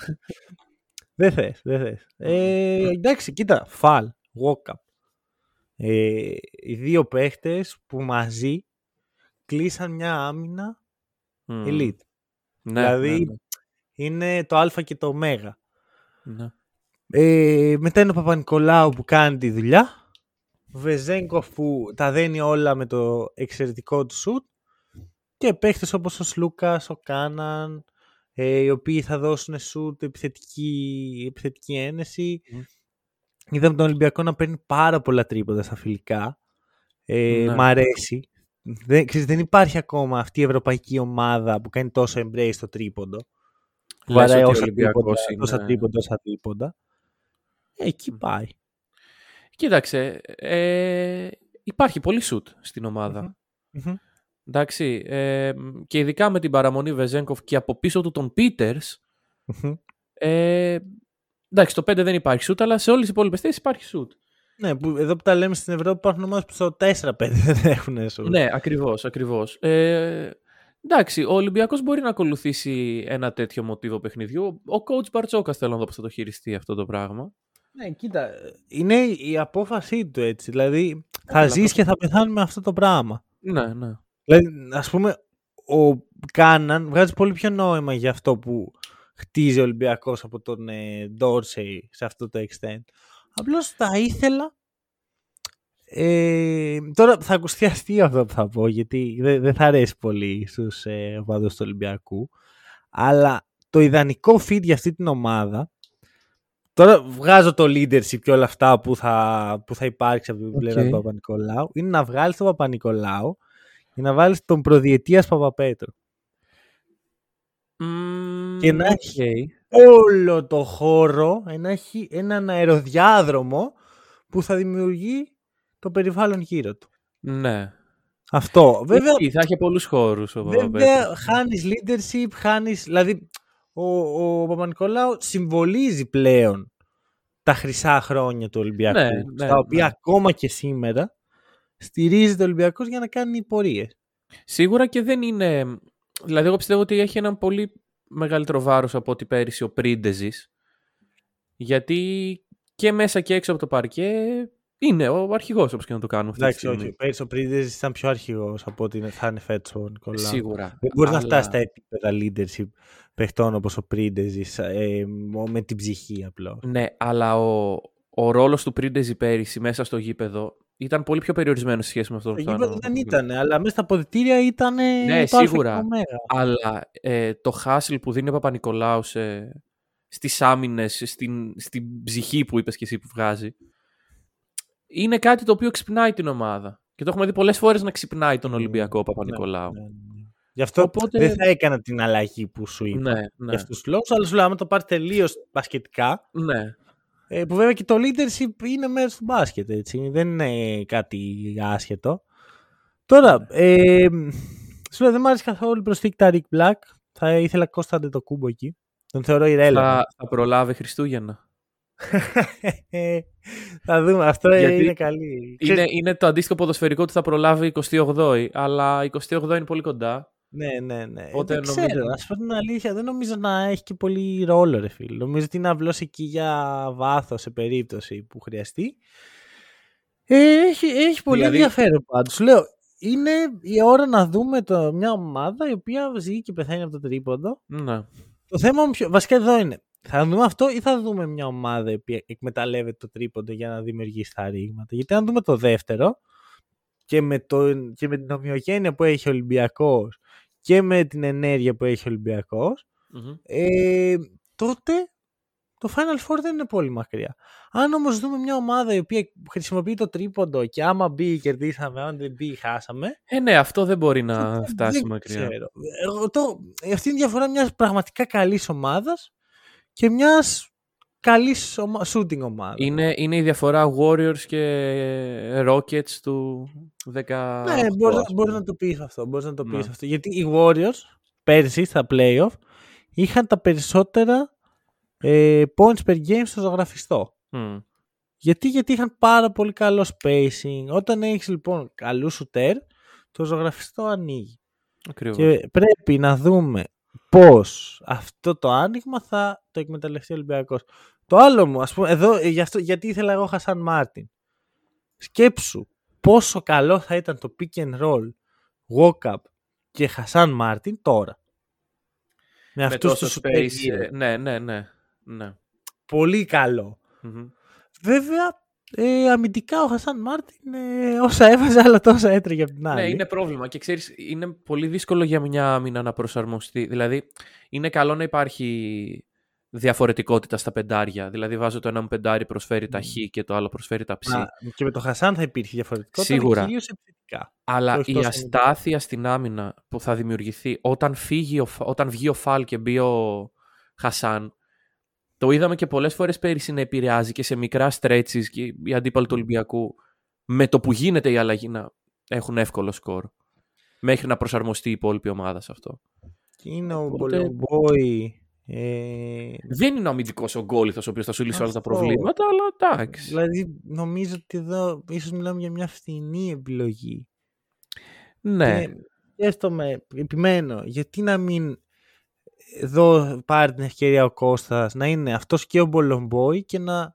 δεν θες, δεν θες. Ε, εντάξει, κοίτα, φάλ, walk up. Ε, οι δύο παίχτες που μαζί κλείσαν μια άμυνα Mm. Elite. Ναι, δηλαδή ναι, ναι. είναι το α και το ω. Ναι. Ε, μετά είναι ο Παπα-Νικολάου που κάνει τη δουλειά. Ο Βεζέγκοφ που τα δένει όλα με το εξαιρετικό του σουτ. Και παίχτες όπως ο Σλούκας, ο Κάναν, ε, οι οποίοι θα δώσουν σουτ επιθετική, επιθετική ένεση. Mm. Είδαμε τον Ολυμπιακό να παίρνει πάρα πολλά τρίποτα στα φιλικά. Ε, ναι. Μ' αρέσει δεν, ξέρεις, δεν υπάρχει ακόμα αυτή η ευρωπαϊκή ομάδα που κάνει τόσο embrace το τρίποντο. Βαράει όσα τρίποντα, είναι... όσα τρίποντα, όσα τρίποντα. Ε, εκεί πάει. Κοίταξε, ε, υπάρχει πολύ σουτ στην ομάδα. Mm-hmm. Εντάξει, ε, και ειδικά με την παραμονή Βεζέγκοφ και από πίσω του τον Πίτερς, mm-hmm. ε, εντάξει, το 5 δεν υπάρχει σουτ, αλλά σε όλες τις υπόλοιπες θέσεις υπάρχει σουτ. Ναι, που εδώ που τα λέμε στην Ευρώπη υπάρχουν ομάδες που στο 4-5 δεν έχουν έσοδο. Ναι, ακριβώς. Ακριβώς. Ε, εντάξει, ο Ολυμπιακός μπορεί να ακολουθήσει ένα τέτοιο μοτίβο παιχνιδιού. Ο coach Μπαρτσόκας θέλω να δω πώς θα το χειριστεί αυτό το πράγμα. Ναι, κοίτα, είναι η απόφασή του έτσι. Δηλαδή, θα ζήσει και θα πεθάνει με αυτό το πράγμα. Ναι, ναι. Δηλαδή, ας πούμε, ο Κάναν βγάζει πολύ πιο νόημα για αυτό που χτίζει ο Ολυμπιακός από τον ε, Ντόρσεϊ σε αυτό το extent. Απλώς θα ήθελα ε, τώρα θα ακουστεί αστείο αυτό που θα πω γιατί δεν, θα αρέσει πολύ στους ε, οπαδούς του Ολυμπιακού αλλά το ιδανικό feed για αυτή την ομάδα τώρα βγάζω το leadership και όλα αυτά που θα, που θα υπάρξει από την πλευρά του Παπα-Νικολάου είναι να βγάλεις τον Παπα-Νικολάου και να βάλεις τον προδιετίας Παπαπέτρο mm, και να okay. όλο το χώρο να έχει έναν αεροδιάδρομο που θα δημιουργεί το περιβάλλον γύρω του. Ναι. Αυτό. Βέβαια, Εκεί θα έχει πολλούς χώρους. Ο βέβαια Παπαπέτρος. χάνεις leadership, χάνεις... Δηλαδή, ο, ο Παπα-Νικολάου συμβολίζει πλέον τα χρυσά χρόνια του Ολυμπιακού, Ναι, ναι, στα οποία ναι. ακόμα και σήμερα στηρίζεται ο Ολυμπιακός για να κάνει πορείες. Σίγουρα και δεν είναι... Δηλαδή, εγώ πιστεύω ότι έχει έναν πολύ μεγαλύτερο βάρος από ό,τι πέρυσι ο Πρίντεζης. Γιατί και μέσα και έξω από το παρκέ είναι ο αρχηγός, όπως και να το κάνουμε αυτή τη Εντάξει, στιγμή. όχι. Πέρυσι ο Πρίντεζης ήταν πιο αρχηγός από ότι είναι- θα είναι φέτος ο Νικολάου. Σίγουρα. Δεν μπορεί να Αλλά- φτάσει στα επίπεδα leadership παιχτών όπως ο Πρίντεζης ε, μο- με την ψυχή απλώς. Ναι, αλλά ο, ο ρόλος του Πρίντεζη πέρυσι μέσα στο γήπεδο ήταν πολύ πιο περιορισμένος σε σχέση με αυτό Το που θα γήπεδο είναι ο δεν Νικολάου. ήταν, αλλά μέσα στα αποδητήρια ήταν Ναι, το α και σίγουρα. το ω. Αλλά ε, το χάσιλ που δίνει ο Παπα-Νικολάου σε, στις άμυνες, στην, στην ψυχή που είπες και εσύ που βγάζει, είναι κάτι το οποίο ξυπνάει την ομάδα. Και το έχουμε δει πολλές φορές να ξυπνάει τον Μμμ. Ολυμπιακό ο Παπα-Νικολάου. Ναι, ναι, ναι. Γι' αυτό Οπότε- δεν θα έκανα την αλλαγή που σου είπα. Ναι, Για ναι, αυτούς τους λόγους, αλλά σου λέω, άμα το πάρεις τελείως μπασκετικά, ναι. ε, που βέβαια και το leadership είναι μέρος του μπάσκετ, έτσι. Δεν είναι κάτι άσχετο. Τώρα, ε, σου λέω, δεν μου άρεσε καθόλου η προσθήκη τα Rick Black. Θα ήθελα Κώστα το κούμπο εκεί. Τον θεωρώ irrelevant. Θα, θα προλάβει Χριστούγεννα. θα δούμε. Αυτό Γιατί είναι καλή. Είναι, Ξέρεις- είναι το αντίστοιχο ποδοσφαιρικό του θα προλάβει 28η, αλλά 28η είναι πολύ κοντά. Ναι, ναι, ναι. Οπότε δεν νομίζω- ξέρω, ας πω την αλήθεια, δεν νομίζω να έχει και πολύ ρόλο, ρε φίλε. Νομίζω ότι είναι απλώς εκεί για βάθος σε περίπτωση που χρειαστεί. Ε, έχει, έχει πολύ Δηλαδή- ενδιαφέρον πάντως. Σου λέω, είναι η ώρα να δούμε το, μια ομάδα η οποία ζει και πεθαίνει από το τρίποντο. Ναι. Το θέμα μου, ποιο- βασικά εδώ είναι. Θα δούμε αυτό ή θα δούμε μια ομάδα η οποία εκμεταλλεύεται το τρίποντο για να δημιουργήσει τα ρήγματα. Γιατί αν δούμε το δεύτερο και με, το, και με την ομοιογένεια που έχει ο Ολυμπιακός και με την ενέργεια που έχει ο Ολυμπιακός, Μμμ. ε, τότε το Final Four δεν είναι πολύ μακριά. Αν όμως δούμε μια ομάδα η οποία χρησιμοποιεί το τρίποντο και άμα μπει κερδίσαμε, αν δεν μπει χάσαμε, Ε, ναι, αυτό δεν μπορεί να τότε φτάσει δεν μακριά. ξέρω. Εγώ το, αυτή είναι η διαφορά μιας πραγματικά καλής ομάδας και μιας καλής ομα, shooting ομάδας. Είναι, είναι η διαφορά Warriors και Rockets του 18. ναι, μπορείς, ας μπορείς πούμε. να το πεις αυτό. Μπορείς να το πεις Ναι. αυτό. Γιατί οι Warriors πέρσι στα playoff είχαν τα περισσότερα ε, points per game στο ζωγραφιστό. Μμ. Γιατί, γιατί είχαν πάρα πολύ καλό spacing. Όταν έχεις λοιπόν καλούς shooter, το ζωγραφιστό ανοίγει. Ακριβώς. Και πρέπει να δούμε πώς αυτό το άνοιγμα θα το εκμεταλλευτεί ο Ολυμπιακός. Το άλλο μου, ας πούμε, εδώ, ε, γι αυτό, γιατί ήθελα εγώ Χασάν Μάρτιν. Σκέψου πόσο καλό θα ήταν το pick and roll, Walkup και Χασάν Μάρτιν τώρα. Με, Με αυτούς τόσο τους space. shooters γύρω. ε, Ναι, ναι, ναι. ναι. Πολύ καλό. Μμμ. Βέβαια, ε, αμυντικά ο Χασάν Μάρτιν ε, όσα έβαζε, αλλά τόσα έτρεγε από την άλλη. Ναι, είναι πρόβλημα και ξέρεις, είναι πολύ δύσκολο για μια άμυνα να προσαρμοστεί. Δηλαδή, είναι καλό να υπάρχει διαφορετικότητα στα πεντάρια. Δηλαδή, βάζω το ένα μου πεντάρι προσφέρει τα χ και το άλλο προσφέρει τα ψ. Μα, και με το Χασάν θα υπήρχε διαφορετικότητα, Σίγουρα. αλλά κυρίως επιθετικά. Αλλά όχι η τόσο αστάθεια στην άμυνα που θα δημιουργηθεί όταν, φύγει ο, Φα- όταν βγει ο Φαλ και μπει ο Χασάν, το είδαμε και πολλές φορές πέρυσι να επηρεάζει και σε μικρά stretches και οι αντίπαλοι του Ολυμπιακού με το που γίνεται η αλλαγή να έχουν εύκολο σκορ. Μέχρι να προσαρμοστεί η υπόλοιπη ομάδα σε αυτό. Και είναι ο Οπότε- Μπολομπόη. Ε, Δεν είναι ο αμυντικός ο γκόλιθος ο οποίος θα σου λύσει όλα τα Αυτό. προβλήματα, αλλά εντάξει. δηλαδή, νομίζω ότι εδώ ίσως μιλάμε για μια φθηνή επιλογή. ναι. Και σκέφτομαι, επιμένω, γιατί να μην εδώ πάρει την ευκαιρία ο Κώστας να είναι αυτός και ο Μπολομπόη και να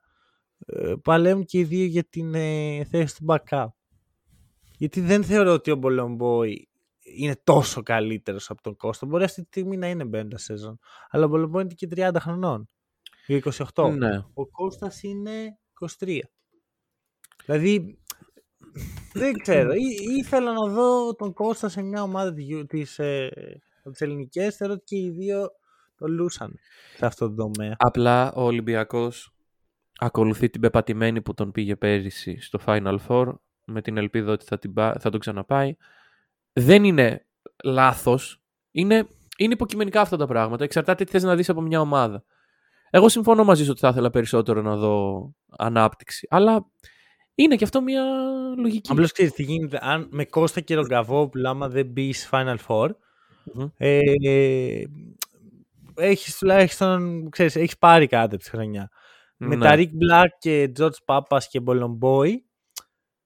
ε, παλεύουν και οι δύο για την ε, θέση του backup. Γιατί δεν θεωρώ ότι ο Μπολομπόη είναι τόσο καλύτερος από τον Κώστα. Μπορεί αυτή τη στιγμή να είναι μπέντα σεζόν. Αλλά ο Μπολομπόη είναι και 30 χρονών. Ή 28. ναι. Ο Κώστας είναι 23. Δηλαδή, δεν ξέρω. Ή, ήθελα να δω τον Κώστα σε μια ομάδα της, της, ε, από τις ελληνικές. Θεωρώ ότι και οι δύο το λούσαν σε αυτό το τομέα. Απλά ο Ολυμπιακός ακολουθεί την πεπατημένη που τον πήγε πέρυσι στο Final Four με την ελπίδα ότι θα, την πά- θα τον ξαναπάει. Δεν είναι λάθος. Είναι, είναι υποκειμενικά αυτά τα πράγματα. Εξαρτάται τι θες να δεις από μια ομάδα. Εγώ συμφωνώ μαζί σου ότι θα ήθελα περισσότερο να δω ανάπτυξη. Αλλά είναι και αυτό μια λογική. Απλώς ξέρεις τι γίνεται. Αν με Κώστα και Ρογκαβόπουλο, άμα δεν μπει Final Four, mm-hmm. ε, έχεις τουλάχιστον. Ξέρεις, έχεις πάρει κάτι από τη χρονιά. Ναι. Με τα Rick Black και George Papas και Bolomboy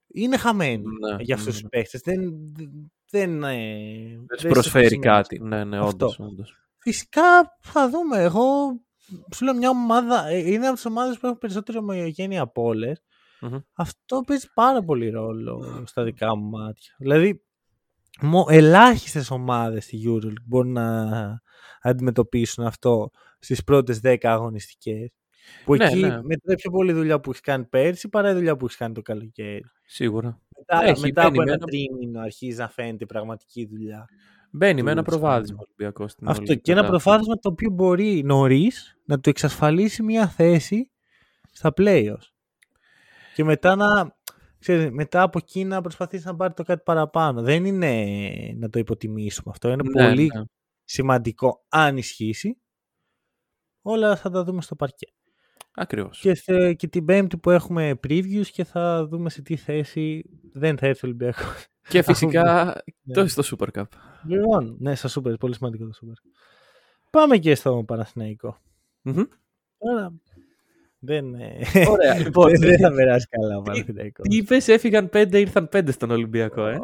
είναι χαμένοι ναι, για αυτούς ναι, τους ναι. παίχτε. Δεν, δεν, ε, δεν προσφέρει κάτι. Ναι, ναι, όντως, όντως. Φυσικά θα δούμε. Εγώ σου λέω μια ομάδα, ε, είναι από τις ομάδες που έχουν περισσότερη ομογένεια από όλες. Mm-hmm. Αυτό παίζει πάρα πολύ ρόλο στα δικά μου μάτια. Δηλαδή, ελάχιστες ομάδες στη EuroLeague μπορούν να αντιμετωπίσουν αυτό στις πρώτες 10 αγωνιστικές. Που ναι, εκεί ναι. μετράει πιο πολύ δουλειά που έχει κάνει πέρσι παρά η δουλειά που έχει κάνει το καλοκαίρι. Σίγουρα. Μετά, έχει, μετά από ένα τρίμηνο αρχίζει να φαίνεται η πραγματική δουλειά. Μπαίνει με ένα προβάδισμα Ολυμπιακός στην Αυτό και ένα προβάδισμα το οποίο μπορεί νωρίς να του εξασφαλίσει μια θέση στα playoffs. Και μετά να. Ξέρεις, μετά από εκεί να προσπαθήσει να πάρει το κάτι παραπάνω. Δεν είναι να το υποτιμήσουμε αυτό. Είναι ναι, πολύ ναι. σημαντικό αν ισχύσει. Όλα θα τα δούμε στο παρκέ. Ακριβώς. Και, και την πέμπτη που έχουμε previews και θα δούμε σε τι θέση δεν θα έρθει ο Ολυμπιακός. Και φυσικά ναι. το στο Super Cup. Λοιπόν, ναι, στο Super, πολύ σημαντικό το Super. Πάμε και στο Παναθηναϊκό. Mm-hmm. Τώρα, δεν, Ωραία, λοιπόν, δεν θα περάσει καλά ο Παναθηναϊκός. Τι είπες, έφυγαν πέντε, ήρθαν πέντε στον Ολυμπιακό, ε.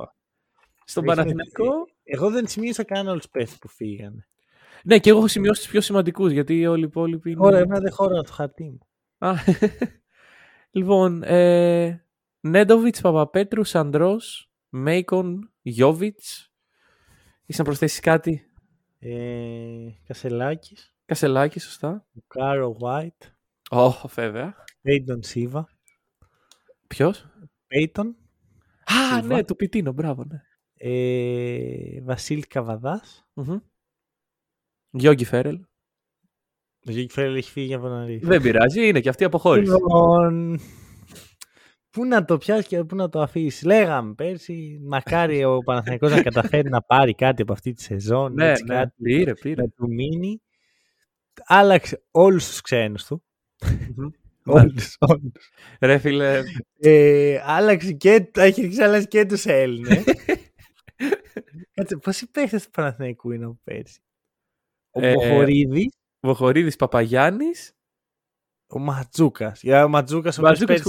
Στον Παναθηναϊκό. Εγώ δεν σημείωσα καν όλους τους που φύγανε. Ναι, και εγώ έχω σημειώσει τους πιο σημαντικούς γιατί όλοι οι υπόλοιποι. Είναι... Ωραία, εμένα δεν χώρα το χαρτί μου. λοιπόν, ε, Νέντοβιτς, Παπαπέτρους, Σαντρό, Μέικον, Γιώβιτς. Είσαι να προσθέσεις κάτι; Ε, Κασελάκης. Κασελάκης, σωστά. Κάρο Βάιτ. Ω, βέβαια. Πέιτον Σίβα. Ποιος; Πέιτον. Α, ναι, του Πιτίνο, μπράβο, ναι. Ε, Βασίλη Καβαδάς. Γιώργη Φέρελ. Ο Γιώργη Φέρελ έχει φύγει από νωρί. Δεν πειράζει, είναι και αυτή η αποχώρηση. Λοιπόν, πού να το πιάσεις και πού να το αφήσεις. Λέγαμε πέρσι, μακάρι ο Παναθηναϊκός να καταφέρει να πάρει κάτι από αυτή τη σεζόν. Ναι, έτσι, ναι, κάτι πήρε, πήρε. Να του μείνει. Άλλαξε όλους τους ξένους του. Όλους, όλους. Ρε φίλε. Ε, άλλαξε και, έχει ρίξει και τους Έλληνες. Κάτσε, πόσοι παίχτες του Παναθηναϊκού είναι από πέρσι; Ο ε, Βοχορίδης. Βοχορίδης Παπαγιάννης. Ο Ματζούκας. Για ο Ματζούκας ο Ματζούκας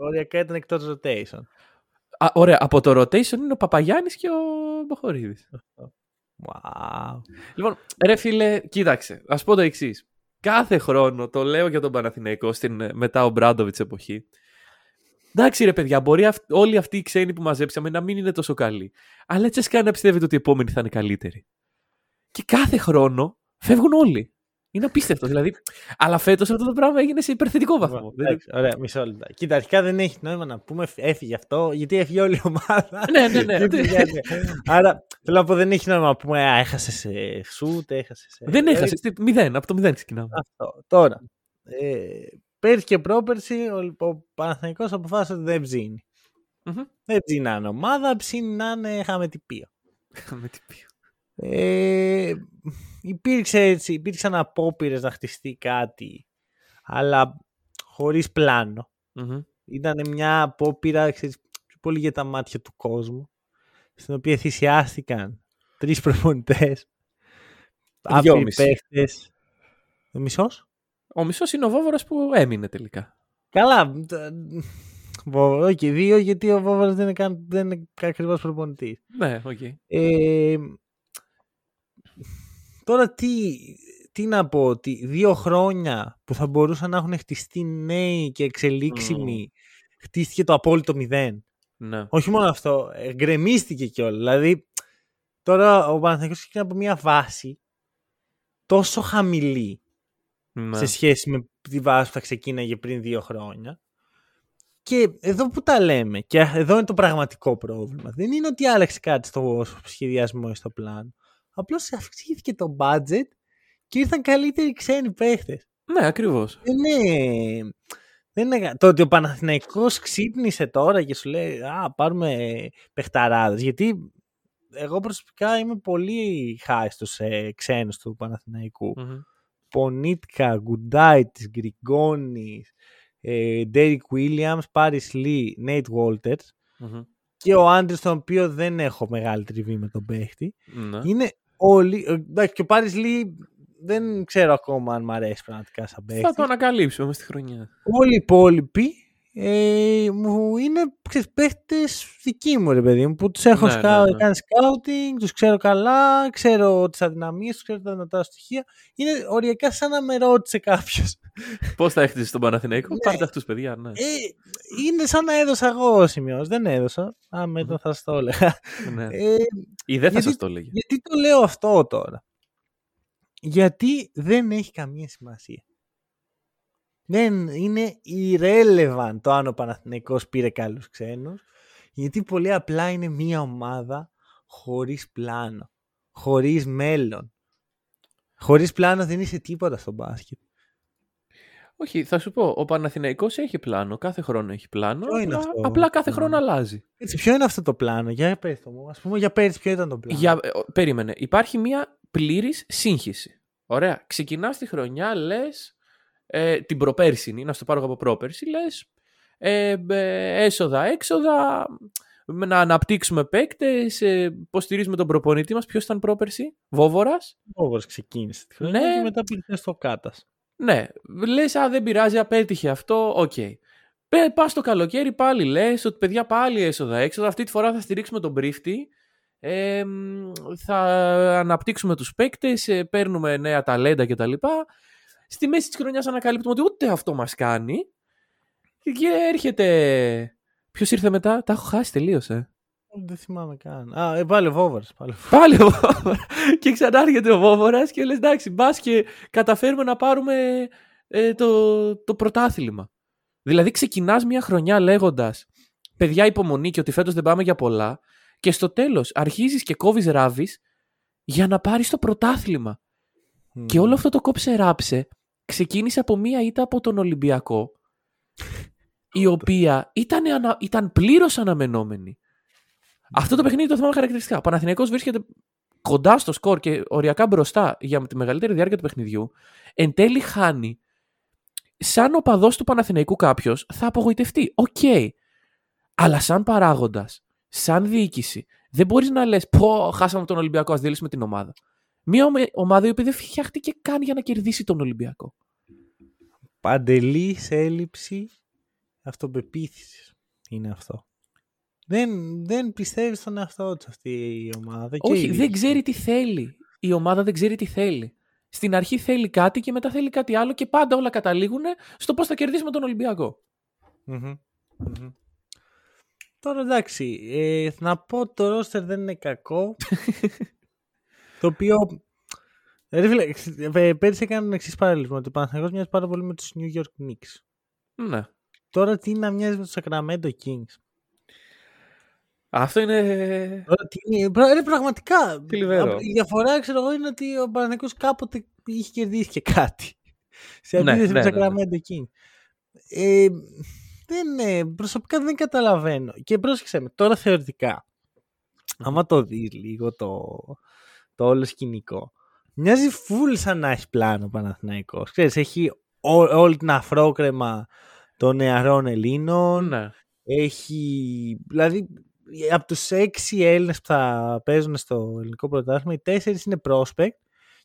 Οριακά ήταν εκτός rotation. Α, ωραία. Από το rotation είναι ο Παπαγιάννης και ο Βοχορίδης. Wow. Λοιπόν, ρε φίλε, κοίταξε. Α πω το εξής. Κάθε χρόνο το λέω για τον Παναθηναϊκό στην μετά ο Μπράντοβιτς εποχή. Εντάξει ρε παιδιά, μπορεί όλοι αυτοί οι ξένοι που μαζέψαμε να μην είναι τόσο καλοί. Αλλά έτσι κάνει να πιστεύετε ότι οι επόμενοι θα είναι καλύτεροι. Και κάθε χρόνο φεύγουν όλοι. Είναι απίστευτο. δηλαδή. Αλλά φέτος αυτό το πράγμα έγινε σε υπερθετικό βαθμό. Ωραία, μισό λεπτό. Κοίτα, αρχικά δεν έχει νόημα να πούμε έφυγε αυτό, γιατί έφυγε όλη η ομάδα. ναι, ναι, ναι. Άρα θέλω να πω δεν έχει νόημα να πούμε έχασε σε σουτ, έχασε σε. Δεν έχασε. Μηδέν, από το μηδέν ξεκινάμε. Αυτό. Τώρα. Ε, πέρσι και πρόπερσι ο Παναθανικό αποφάσισε ότι δεν ψήνει. Δεν ψήνει να είναι ομάδα, ψήνει να είναι χαμετυπίο. Χαμετυπίο. Ε, υπήρξε έτσι, υπήρξαν απόπειρες να χτιστεί κάτι, αλλά χωρίς Ήταν μια απόπειρα ξέρεις, πιο πολύ για τα μάτια του κόσμου, στην οποία θυσιάστηκαν τρεις προπονητές, άπειροι παίχτες. Ο μισός; Ο μισός είναι ο Βόβορας που έμεινε τελικά. Καλά, όχι δύο γιατί ο Βόβορας δεν είναι, καν, δεν είναι ακριβώς προπονητής. Ναι, OK. Okay. Ε, Τώρα τι, τι να πω, ότι δύο χρόνια που θα μπορούσαν να έχουν χτιστεί νέοι και εξελίξιμοι, χτίστηκε το απόλυτο μηδέν. Ναι. Όχι μόνο αυτό, γκρεμίστηκε κιόλας. Δηλαδή, τώρα ο Παναθηναϊκός ξεκινά από μια βάση τόσο χαμηλή ναι. σε σχέση με τη βάση που θα ξεκίναγε πριν δύο χρόνια. Και εδώ που τα λέμε, και εδώ είναι το πραγματικό πρόβλημα. Δεν είναι ότι άλλαξε κάτι στο σχεδιασμό ή στο πλάνο. Απλώς αυξήθηκε το budget και ήρθαν καλύτεροι ξένοι παίχτες. Ναι, ακριβώς. Δεν είναι. Δεν είναι... Το ότι ο Παναθηναϊκός ξύπνησε τώρα και σου λέει Α, πάρουμε παιχταράδες. Γιατί εγώ προσωπικά είμαι πολύ χάη στους ε, ξένους του Παναθηναϊκού. Πονίτκα, Γκουντάιτης, Γκριγκόνης, Ντέρικ Βίλιαμς, Πάρις Λί, Νέιτ Βόλτερς και ο άντρε τον οποίο δεν έχω μεγάλη τριβή με τον παίχτη. Ναι. Είναι όλοι. Εντάξει, και ο Πάρης Λί δεν ξέρω ακόμα αν μ' αρέσει πραγματικά σαν παίχτη. Θα το ανακαλύψουμε μέσα στη χρονιά. Όλοι οι υπόλοιποι ε, μου είναι ξέρεις, παίχτες δικοί μου ρε παιδί μου που τους έχω Ναι, σκα... ναι, ναι. κάνει scouting, τους ξέρω καλά, ξέρω τις αδυναμίες τους, ξέρω τα δυνατά στοιχεία. Είναι οριακά σαν να με ρώτησε κάποιος. Πώς θα έχετε τον Παναθηναϊκό, Ναι. πάρτε αυτούς, παιδιά. Ναι. Ε, είναι σαν να έδωσα εγώ σημειώσει. Δεν έδωσα. Άμα ήταν θα σας το έλεγα. ναι. Ε, Ή δεν θα γιατί- σας το έλεγε. γιατί το λέω αυτό τώρα; Γιατί δεν έχει καμία σημασία. Δεν είναι irrelevant το αν ο Παναθηναϊκός πήρε καλούς ξένους. Γιατί πολύ απλά είναι μια ομάδα χωρίς πλάνο. Χωρίς μέλλον. Χωρίς πλάνο δεν είσαι τίποτα στο μπάσκετ. Όχι, θα σου πω. Ο Παναθηναϊκός έχει πλάνο. Κάθε χρόνο έχει πλάνο. Ποιο είναι απλά, αυτό; απλά κάθε Ναι. χρόνο αλλάζει. Έτσι, ποιο είναι αυτό το πλάνο; Για πες το μου. Ας πούμε για πέρυσι ποιο ήταν το πλάνο; Για, ε, ο- περίμενε. Υπάρχει μια πλήρης σύγχυση. Ωραία. Ξεκινάς τη χρονιά, λες, ε, την προπέρσινη, να στο πάρω από πρόπερση, λες, ε, ε, έσοδα, έξοδα, με να αναπτύξουμε παίκτες, ε, πώς στηρίζουμε τον προπονητή μας. Ποιος ήταν πρόπερση, Βόβορας. Όπως ξεκίνησε τη χρονιά Ναι. και μετά πήγε στο Κάτας. Ναι, λες, α, δεν πειράζει, απέτυχε αυτό, οκ. Πε, πας το καλοκαίρι πάλι λες ότι παιδιά πάλι έσοδα έξοδα, αυτή τη φορά θα στηρίξουμε τον Πρίφτη, ε, μ, θα αναπτύξουμε τους παίκτες, ε, παίρνουμε νέα ταλέντα κτλ. Στη μέση της χρονιάς ανακαλύπτουμε ότι ούτε αυτό μας κάνει και έρχεται... Ποιος ήρθε μετά, τα έχω χάσει τελείως, ε. Δεν θυμάμαι καν. Α, ε, πάλι ο Βόβαρς. Πάλι. Πάλι ο Βόβορας. και ξανά έρχεται ο Βόβορας και λες εντάξει μπας και καταφέρουμε να πάρουμε ε, το, το πρωτάθλημα. Δηλαδή ξεκινάς μια χρονιά λέγοντας παιδιά υπομονή και ότι φέτος δεν πάμε για πολλά και στο τέλος αρχίζεις και κόβεις ράβεις για να πάρεις το πρωτάθλημα. Και όλο αυτό το κόψε ράψε ξεκίνησε από μία ήττα από τον Ολυμπιακό η οποία ήταν, ανα... ήταν πλήρως αναμενόμενη. Αυτό το παιχνίδι το θυμάμαι χαρακτηριστικά. Ο Παναθηναϊκός βρίσκεται κοντά στο σκορ και οριακά μπροστά για τη μεγαλύτερη διάρκεια του παιχνιδιού. Εν τέλει χάνει. Σαν οπαδός του Παναθηναϊκού κάποιος θα απογοητευτεί. Οκ. Αλλά σαν παράγοντας, σαν διοίκηση, δεν μπορείς να λες: Πω, χάσαμε τον Ολυμπιακό, ας διαλύσουμε την ομάδα. Μια ομε- ομάδα η οποία δεν φτιάχτηκε καν για να κερδίσει τον Ολυμπιακό. Παντελής έλλειψη αυτοπεποίθησης είναι αυτό. Δεν, δεν πιστεύεις στον εαυτό της αυτή η ομάδα. και η Όχι, δεν διοίκηση. ξέρει τι θέλει. Η ομάδα δεν ξέρει τι θέλει. Στην αρχή θέλει κάτι και μετά θέλει κάτι άλλο και πάντα όλα καταλήγουν στο πώς θα κερδίσουμε τον Ολυμπιακό. Μμμ. Μμμ. Τώρα εντάξει, ε, να πω το ρόστερ δεν είναι κακό. το οποίο. Ρε φίλε, ε, πέρυσι έκαναν εξής παραλυσμό. Ότι ο Παναθηναϊκός μοιάζει πάρα πολύ με τους New York Knicks. Ναι. Τώρα τι να μοιάζει με τους Sacramento Kings. Αυτό είναι. Τώρα τι είναι, πρα- ρε, πραγματικά. Θλιβερό. Η διαφορά ξέρω εγώ είναι ότι ο Παναθηναϊκός κάποτε είχε κερδίσει και κάτι. Σε Ναι, αντίθεση με ναι, τους ναι, Sacramento Kings. Ε, δεν, ε, προσωπικά δεν καταλαβαίνω. Και πρόσεξε με, τώρα θεωρητικά, άμα το δεις λίγο το, το όλο σκηνικό, μοιάζει full σαν να έχει πλάνο ο Παναθηναϊκός. Ξέρεις, έχει ό- όλη την αφρόκρεμα των νεαρών Ελλήνων, Ναι. έχει, δηλαδή, από τους έξι Έλληνες που θα παίζουν στο ελληνικό πρωτάθλημα, οι τέσσερις είναι prospect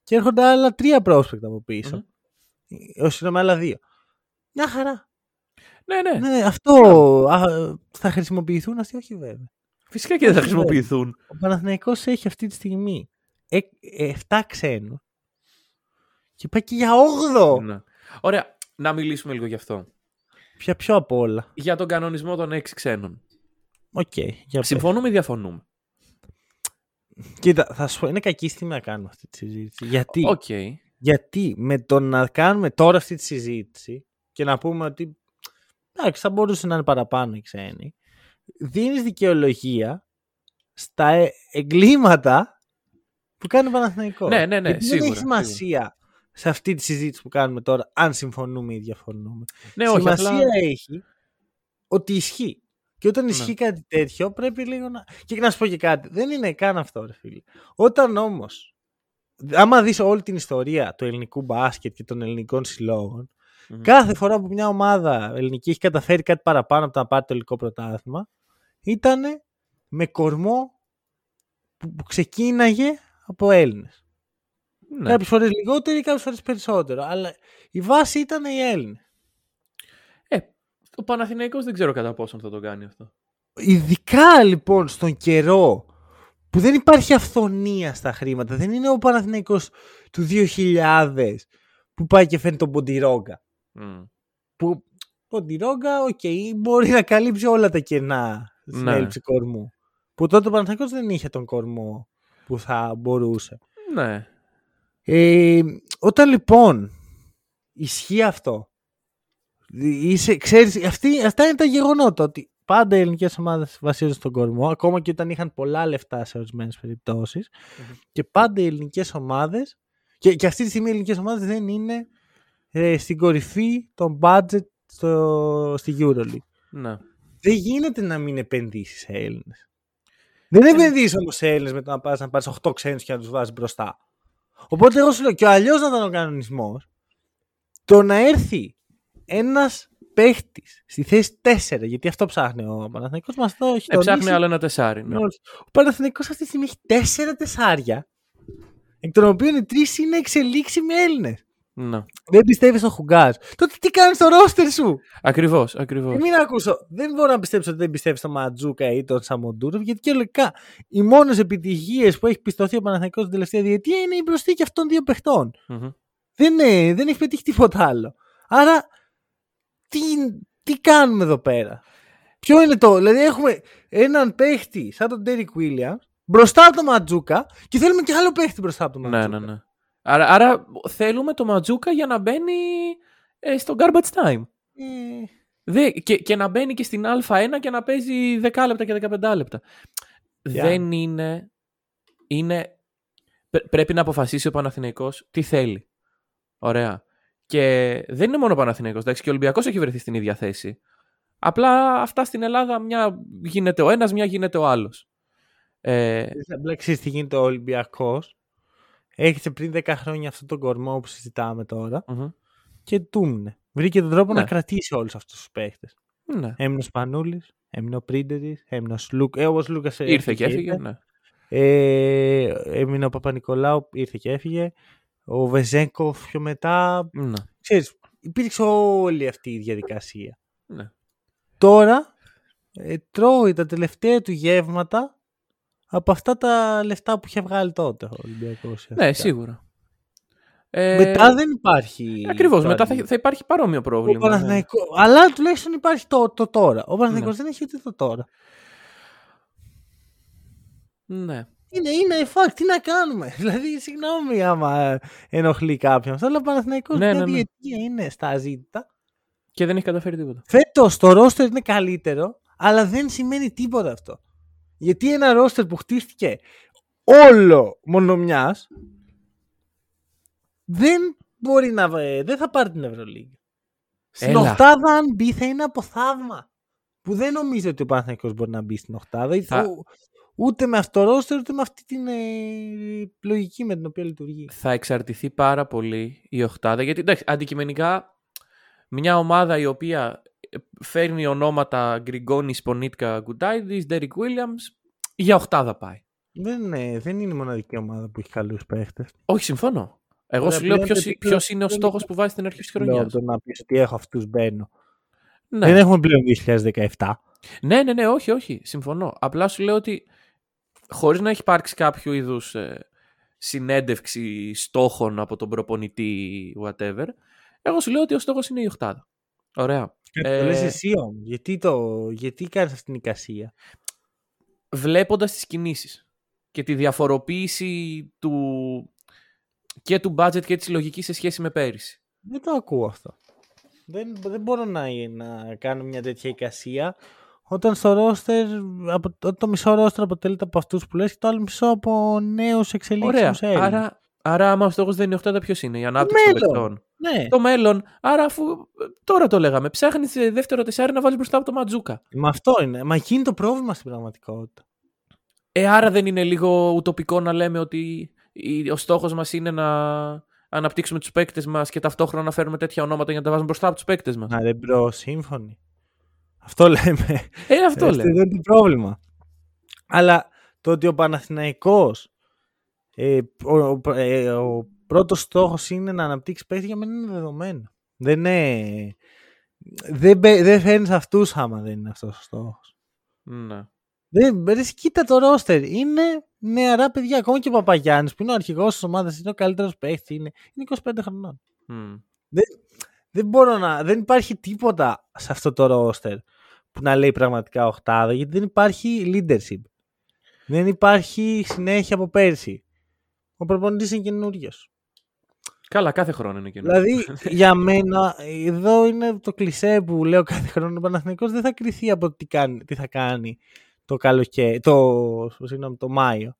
και έρχονται άλλα τρία prospect από πίσω. Μμμ. Όχι, συγγνώμη, άλλα δύο. Μια χαρά. Ναι, ναι. Ναι, αυτό α, θα χρησιμοποιηθούν αυτοί, όχι βέβαια. Φυσικά και δεν θα Όχι, χρησιμοποιηθούν. Ο Παναθηναϊκός έχει αυτή τη στιγμή 7 ξένους και πάει και για 8. Ναι. Ωραία, να μιλήσουμε λίγο γι' αυτό. Πια ποιο απ' όλα. Για τον κανονισμό των έξι ξένων. Οκ, για πες. Συμφωνούμε ή διαφωνούμε; Κοίτα, θα σου πω, είναι κακή στιγμή να κάνουμε αυτή τη συζήτηση. Γιατί, Οκ. γιατί με το να κάνουμε τώρα αυτή τη συζήτηση και να πούμε ότι εντάξει, θα μπορούσε να είναι παραπάνω οι ξένοι, δίνεις δικαιολογία στα ε- εγκλήματα που κάνει ο Παναθηναϊκός. Ναι, ναι, ναι, Γιατί σίγουρα, Δεν έχει σημασία σε αυτή τη συζήτηση που κάνουμε τώρα αν συμφωνούμε ή διαφωνούμε. Ναι, όχι, σημασία απλά... έχει ότι ισχύει. Και όταν ισχύει κάτι τέτοιο, πρέπει λίγο να. Και να σου πω και κάτι. Δεν είναι καν αυτό, ρε φίλε. Όταν όμως άμα δεις όλη την ιστορία του ελληνικού μπάσκετ και των ελληνικών κάθε φορά που μια ομάδα ελληνική έχει καταφέρει κάτι παραπάνω από το να πάρει το ελληνικό πρωτάθλημα, ήταν με κορμό που, ξεκίναγε από Έλληνες. Ναι. Κάποιες φορές λιγότερο ή κάποιες φορές περισσότερο. Αλλά η βάση ήταν οι Έλληνες. Ε, ο Παναθηναϊκός δεν ξέρω κατά πόσο θα το κάνει αυτό. Ειδικά λοιπόν στον καιρό που δεν υπάρχει αφθονία στα χρήματα. Δεν είναι ο Παναθηναϊκός του 2000 που πάει και φέρνει τον Μποντιρόγκα. Mm. Που Ποντιρόγκα, οκ, okay, μπορεί να καλύψει όλα τα κενά στην ναι. έλλειψη κορμού. Που τότε ο Παναθηναϊκός δεν είχε τον κορμό που θα μπορούσε. Ναι. Ε, όταν λοιπόν ισχύει αυτό, είσαι, ξέρεις, αυτή, αυτά είναι τα γεγονότα ότι πάντα οι ελληνικές ομάδες βασίζονται στον κορμό, ακόμα και όταν είχαν πολλά λεφτά σε ορισμένες Και πάντα οι ελληνικές ομάδες, και, και αυτή τη στιγμή οι ελληνικές ομάδες δεν είναι ε, στην κορυφή των budget στο, στη Euroleague. Ναι. Δεν γίνεται να μην επενδύσεις σε Έλληνες. Δεν ε, επενδύεις όμως σε Έλληνες με το να πας να πάρεις 8 ξένους και να τους βάζεις μπροστά. Οπότε εγώ σου λέω, και αλλιώς να ήταν ο κανονισμός, το να έρθει ένας παίχτης στη θέση 4, γιατί αυτό ψάχνει ο Παναθηνικό μας το έχει ε, Ψάχνει άλλο ένα τεσάρι. Ναι. Ο Παναθηνικό αυτή τη στιγμή έχει τέσσερα τεσάρια, εκ των οποίων οι τρεις είναι εξελίξιμοι Έλληνες. Ναι. Δεν πιστεύεις στο Χουγκάζ. Τότε τι κάνεις στο ρόστερ σου; Ακριβώς, ακριβώς. Μην ακούσω. Δεν μπορώ να πιστέψω ότι δεν πιστεύεις στο Ματζούκα ή τον Σαμοντούροφ, γιατί και λογικά οι μόνες επιτυχίες που έχει πιστωθεί ο Παναθηνικό την τελευταία διετία είναι η προσθήκη αυτών των δύο παιχτών. Mm-hmm. Δεν, δεν έχει πετύχει τίποτα άλλο. Άρα τι, τι κάνουμε εδώ πέρα; Ποιο είναι το. Δηλαδή έχουμε έναν παίχτη σαν τον Derek Williams μπροστά από τον Ματζούκα και θέλουμε και άλλο παίχτη μπροστά από τον Ματζούκα. Ναι, ναι, ναι. Άρα, άρα θέλουμε το Ματζούκα για να μπαίνει ε, στο garbage time. Ε. και, και να μπαίνει και στην Α1 και να παίζει 10 λεπτά και 15 λεπτά. Δεν είναι. είναι πρέπει να αποφασίσει ο Παναθηναϊκός τι θέλει. Ωραία. Και δεν είναι μόνο ο Παναθηναϊκός, εντάξει, και ο Ολυμπιακός έχει βρεθεί στην ίδια θέση. Απλά αυτά στην Ελλάδα μια γίνεται ο ένας, μια γίνεται ο άλλος. Ε... Ξέρεις τι γίνεται ο Ολυμπιακός. Έχετε πριν 10 χρόνια αυτόν τον κορμό που συζητάμε και τούμνε. Βρήκε τον τρόπο να ναι. κρατήσει όλους αυτούς τους παίχτες. Ναι. Έμεινε ο Σπανούλης, έμεινε ο Πρίντερης, έμεινε ο Σλούκ. Ε, όπως Λούκας ήρθε και έφυγε. Ναι. Ε, έμεινε ο Παπα-Νικολάου, ήρθε και έφυγε ο Βεζέγκοφ πιο μετά. Ναι. Ξέρεις, υπήρξε όλη αυτή η διαδικασία. Ναι. Τώρα ε, τρώει τα τελευταία του γεύματα από αυτά τα λεφτά που είχε βγάλει τότε ο Ολυμπιακός. Ναι, σίγουρα. Ε... Μετά δεν υπάρχει. Ακριβώς. Μετά θα, θα, υπάρχει παρόμοιο πρόβλημα. Ναι. Αλλά τουλάχιστον υπάρχει το, το τώρα. Ο Παναθηναϊκός ναι. δεν έχει ούτε το τώρα. Ναι. Είναι, είναι fact, τι να κάνουμε; Δηλαδή, συγγνώμη άμα ενοχλεί κάποιον. Αλλά ο Παναθηναϊκός ναι, ναι, ναι. είναι στα ζήτητα. Και δεν έχει καταφέρει τίποτα. Φέτος το ρόστερ είναι καλύτερο, αλλά δεν σημαίνει τίποτα αυτό. Γιατί ένα ρόστερ που χτίστηκε όλο μονομιάς δεν μπορεί να. Δεν θα πάρει την Ευρωλίγα. Στην οχτάδα, αν μπει, θα είναι από θαύμα. Που δεν νομίζω ότι ο Παναθηναϊκός μπορεί να μπει στην οχτάδα. Θα... Ούτε με αυτό το ρόστερ, ούτε με αυτή την ε, λογική με την οποία λειτουργεί. Θα εξαρτηθεί πάρα πολύ η οχτάδα. Γιατί εντάξει, αντικειμενικά μια ομάδα η οποία ε, φέρνει ονόματα Γκριγκόνη, Σπονίτκα, Γκουντάιδη, Ντέρικ Williams, για οχτάδα πάει. Δεν, ναι, δεν είναι η μοναδική ομάδα που έχει καλούς παίχτες. Όχι, συμφωνώ. Εγώ σου λέω ποιος είναι ο στόχος που βάζει στην αρχή της χρονιάς. Δεν να πεις ότι έχω αυτούς μπαίνω. Ναι. Δεν έχουμε πλέον 2017. Ναι, ναι, ναι, όχι, όχι. Συμφωνώ. Απλά σου λέω ότι χωρίς να έχει υπάρξει κάποιο είδους ε, συνέντευξη στόχων από τον προπονητή whatever, εγώ σου λέω ότι ο στόχος είναι η οχτάδα. Ωραία. Ε, το λες εσύ όμως. Γιατί, το, γιατί κάνεις αυτήν την εικασία; Βλέποντας τις κινήσεις και τη διαφοροποίηση του, και του budget και της λογικής σε σχέση με πέρυσι. Δεν το ακούω αυτό. Δεν, δεν μπορώ να, να κάνω μια τέτοια εικασία όταν στο ρόστερ, από, το μισό ρόστερ αποτελείται από αυτούς που λες και το άλλο μισό από νέους εξελίξιμου Ωραία. Άρα, άρα, άμα ο στόχος δεν είναι 8, ποιος είναι, η ανάπτυξη των παιχτών. Ναι. Το μέλλον. Άρα, αφού τώρα το λέγαμε, ψάχνεις δεύτερο τεσσάρι να βάλεις μπροστά από το Ματζούκα. Μα αυτό είναι. Μα εκεί είναι το πρόβλημα στην πραγματικότητα. Ε, άρα δεν είναι λίγο ουτοπικό να λέμε ότι ο στόχος μας είναι να αναπτύξουμε τους παίκτες μας και ταυτόχρονα να φέρουμε τέτοια ονόματα για να τα βάζουμε μπροστά από τους παίκτες μας; Άρε bro, σύμφωνοι. Αυτό λέμε. Ε, αυτό λέμε. δεν είναι το πρόβλημα. Αλλά το ότι ο Παναθηναϊκός ε, ο, ο, ε, ο πρώτος στόχος είναι να αναπτύξει παίκτη για μένα είναι δεδομένο. Δεν είναι... Δεν, δεν φέρνεις αυτούς άμα δεν είναι αυτός ο στόχος. Ναι. Δεν, ρε, κοίτα το ρόστερ. Είναι νεαρά παιδιά. Ακόμα και ο Παπαγιάννης που είναι ο αρχηγός της ομάδας, είναι ο καλύτερος παίχτη. Είναι, είναι 25 χρονών. Mm. Δεν, δεν μπορώ να. Δεν υπάρχει τίποτα σε αυτό το ρόστερ που να λέει πραγματικά οχτάδα, γιατί δεν υπάρχει leadership. Δεν υπάρχει συνέχεια από πέρσι. Ο προπονητής είναι καινούριος. Καλά, κάθε χρόνο είναι καινούριος. Δηλαδή, για μένα, εδώ είναι το κλισέ που λέω κάθε χρόνο. Ο Παναθηναϊκός δεν θα κρυθεί από τι, κάνει, τι θα κάνει το καλοκαίρι, το, συγγνώμη, το Μάιο.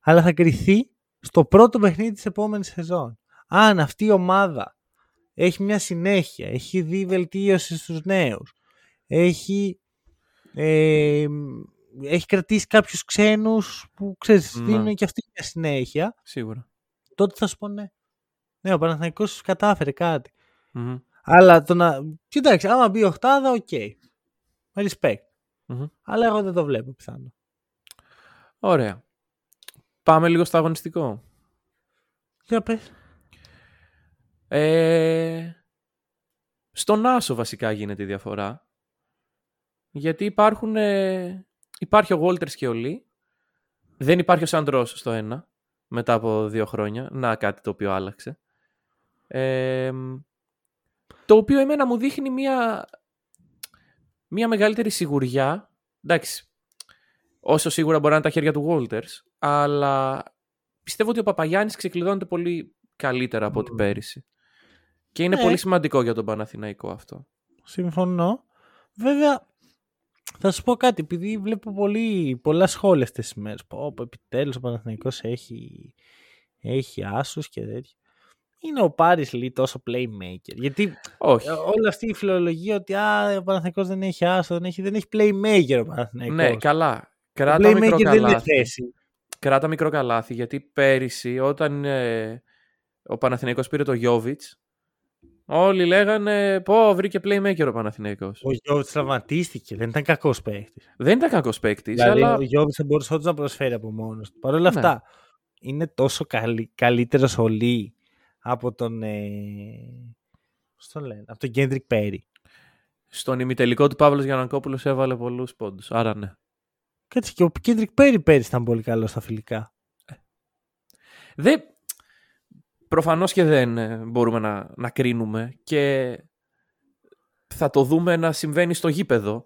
Αλλά θα κρυθεί στο πρώτο παιχνίδι της επόμενης σεζόν. Αν αυτή η ομάδα έχει μια συνέχεια, έχει δει βελτίωση στους νέους, έχει, ε, έχει κρατήσει κάποιους ξένους που ξέρεις, ναι. δίνουν και αυτή μια συνέχεια. Σίγουρα. Τότε θα σου πω ναι. Ναι, ο Παναθηναϊκός κατάφερε Αλλά το να... Κοιτάξτε, άμα μπει οχτάδα, ok. Okay. Respect. Αλλά εγώ δεν το βλέπω πιθανό. Ωραία. Πάμε λίγο στο αγωνιστικό. Για πες. Ε, στον Άσο βασικά γίνεται η διαφορά. Γιατί υπάρχουν, ε, υπάρχει ο Γουόλτερς και ο Λί. Δεν υπάρχει ο Σαντρός στο ένα μετά από δύο χρόνια. Να κάτι το οποίο άλλαξε. Ε, το οποίο εμένα μου δείχνει μια μια μεγαλύτερη σιγουριά. Εντάξει, όσο σίγουρα μπορεί να είναι τα χέρια του Walters, αλλά πιστεύω ότι ο Παπαγιάννης ξεκλειδώνεται πολύ καλύτερα από την πέρυσι. Και είναι ναι. πολύ σημαντικό για τον Παναθηναϊκό αυτό. Συμφωνώ. Βέβαια, θα σου πω κάτι, επειδή βλέπω πολύ, πολλά σχόλια αυτές τις μέρες. Πω, επιτέλους ο Παναθηναϊκός έχει, έχει άσους και τέτοια είναι ο Πάρης Λί τόσο playmaker. Γιατί Όχι. Ε, όλη αυτή η φιλολογία ότι α, ο Παναθηναϊκός δεν έχει άσο, δεν έχει, δεν έχει playmaker ο Παναθηναϊκός. Ναι, καλά. Κράτα μικρό καλάθι. Κράτα μικρό καλάθι, γιατί πέρυσι όταν ε, ο Παναθηναϊκός πήρε το Γιώβιτς, Όλοι λέγανε πω βρήκε playmaker ο Παναθηναϊκός. Ο Γιόβιτς τραυματίστηκε, δεν ήταν κακός παίκτης. Δεν ήταν κακός παίκτης. Δηλαδή, αλλά... Ο Γιόβιτς θα μπορούσε όντως να προσφέρει από μόνος του. Παρ' όλα ναι. αυτά, είναι τόσο καλύ, καλύτερος ο Λί από τον. Ε, τον λένε, από τον Κέντρικ Πέρι. Στον ημιτελικό του Παύλος Γιανακόπουλος έβαλε πολλούς πόντους. Άρα ναι. Κάτσε και ο Κέντρικ Πέρι πέρυσι ήταν πολύ καλός στα φιλικά. Ε. Δεν... Προφανώς και δεν ε, μπορούμε να, να κρίνουμε και θα το δούμε να συμβαίνει στο γήπεδο.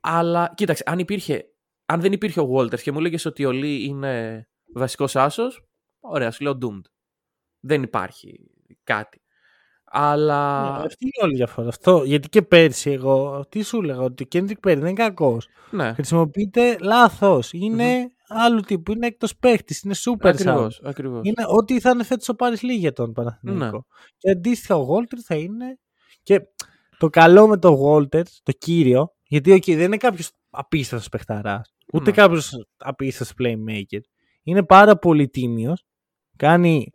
Αλλά κοίταξε, αν, υπήρχε, αν δεν υπήρχε ο Walters και μου λέγες ότι ο Λί είναι βασικός άσος, ωραία, σου λέω doomed δεν υπάρχει κάτι. Αλλά. Ναι, αυτή είναι όλη η διαφορά. Αυτό, γιατί και πέρσι εγώ, τι σου έλεγα, ότι ο Κέντρικ Πέρι δεν είναι κακός. Ναι. Χρησιμοποιείται λάθος. Είναι άλλου τύπου. Είναι εκτός παίχτης. Είναι super ακριβώς, ακριβώς. Είναι ό,τι θα είναι φέτος ο Πάρη Λίγη για τον Παναθηναϊκό. Ναι. Και αντίστοιχα ο Γόλτερ θα είναι. Και το καλό με τον Γόλτερ, το κύριο, γιατί okay, δεν είναι κάποιος απίστευτος παιχταράς, ούτε ναι. κάποιος απίστευτος playmaker. Είναι πάρα πολύ τίμιος. Κάνει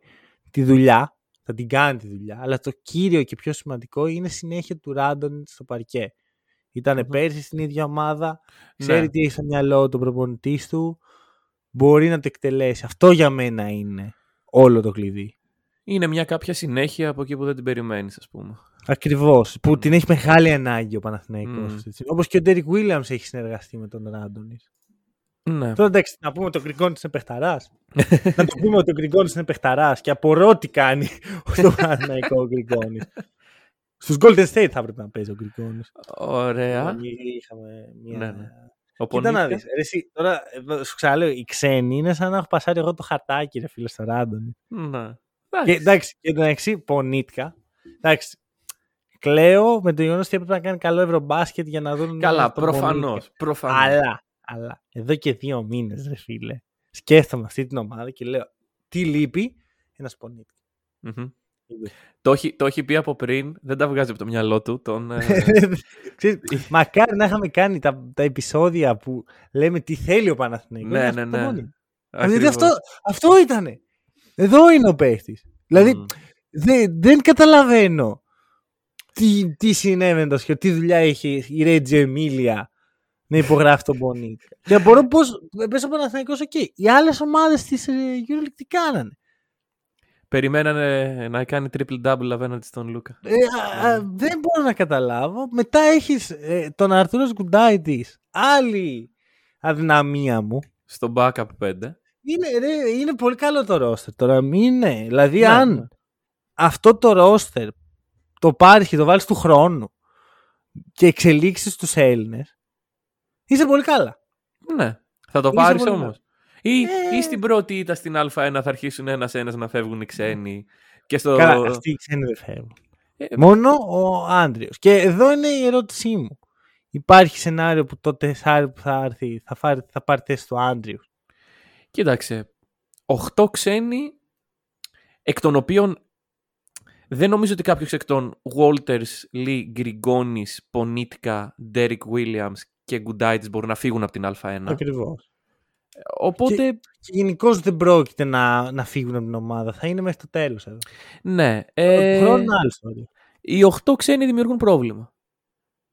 τη δουλειά, θα την κάνει τη δουλειά, αλλά το κύριο και πιο σημαντικό είναι συνέχεια του Ράντον στο παρκέ. Ήταν mm-hmm. πέρσι στην ίδια ομάδα, ξέρει ναι. τι έχει στο μυαλό του προπονητής του, μπορεί να το εκτελέσει. Αυτό για μένα είναι όλο το κλειδί. Είναι μια κάποια συνέχεια από εκεί που δεν την περιμένεις, ας πούμε. Ακριβώς. Που την έχει μεγάλη ανάγκη ο Παναθηναϊκός. Mm. Όπως και ο Ντέρικ Βίλιαμς έχει συνεργαστεί με τον Ράντονης. Ναι. Τώρα εντάξει, να πούμε ότι ο Γκριγκόνης είναι παιχταράς. να το πούμε ότι ο Γκριγκόνης είναι παιχταράς και απορώ τι κάνει στο Παναγικό ο Γκριγκόνης. Στους Golden State θα έπρεπε να παίζει ο Γκριγκόνης. Ωραία. Είχαμε μια. Ναι, ναι. Ο Κοίτα να δεις. Εσύ, τώρα, σου ξαναλέω, οι ξένοι είναι σαν να έχω πασάρει εγώ το χαρτάκι, ρε φίλε, στο Ράντονι. Ναι. Και, εντάξει, και εντάξει, πονίτκα. Εντάξει, κλαίω με το γεγονός ότι έπρεπε να κάνει καλό ευρωμπάσκετ για να δουν. Καλά, προφανώς. Αλλά αλλά εδώ και δύο μήνες, ρε φίλε, σκέφτομαι αυτή την ομάδα και λέω τι λείπει, ένας πονίτη. Mm-hmm. Το έχει, το έχει πει από πριν, δεν τα βγάζει από το μυαλό του. Τον, ε, μακάρι να είχαμε κάνει τα, τα επεισόδια που λέμε τι θέλει ο Παναθηναϊκός. Ναι, ναι, ναι. Δηλαδή αυτό, αυτό ήτανε. Εδώ είναι ο παίχτης. Δηλαδή, δεν, δεν καταλαβαίνω τι, τι συνέβαινε το σχέδιο, τι δουλειά είχε η Ρέτζιο Εμίλια να υπογράφει τον Μπονίκ. Και μπορώ πώς. Πες ο Παναθηναϊκός, οκ. Οι άλλες ομάδες της EuroLeague τι κάνανε; Περιμένανε να κάνει triple-double απέναντι στον Λούκα. Ε, α, α, δεν μπορώ να καταλάβω. Μετά έχεις ε, τον Αρτούρο Γκουντάιτη. Άλλη αδυναμία μου. Στο backup 5. Είναι, ρε, είναι πολύ καλό το roster τώρα. Μην είναι. Δηλαδή, Ναι, αν ναι. αυτό το roster το πάρει και το βάλεις του χρόνου και εξελίξεις τους Έλληνες, είσαι πολύ καλά. Ναι. Θα το Είσαι πάρεις πολύ όμως. καλό. Ή, Ε. ή στην πρώτη ήττα στην Α1 θα αρχίσουν ένα-ένα να φεύγουν οι ξένοι. Και στο... Καλά, αυτοί οι ξένοι δεν φεύγουν. Ε, Μόνο ο Άντριος. Και εδώ είναι η ερώτησή μου. Υπάρχει σενάριο που το τεσάρι που θα έρθει θα, φάρει, θα πάρει θέση του Άντριου; Κοίταξε. 8 ξένοι, εκ των οποίων δεν νομίζω ότι κάποιος εκ των Walters, Lee, Grigonis, Ponitka, Derek Williams και Γκουντάιτης μπορούν να φύγουν από την Α1. Ακριβώς. Οπότε, Και γενικώς δεν πρόκειται να, να φύγουν από την ομάδα. Θα είναι μέχρι το τέλος εδώ. ναι. Ε... Ε, Χρόνο είναι άλλη ιστορία. οι 8 ξένοι δημιουργούν πρόβλημα.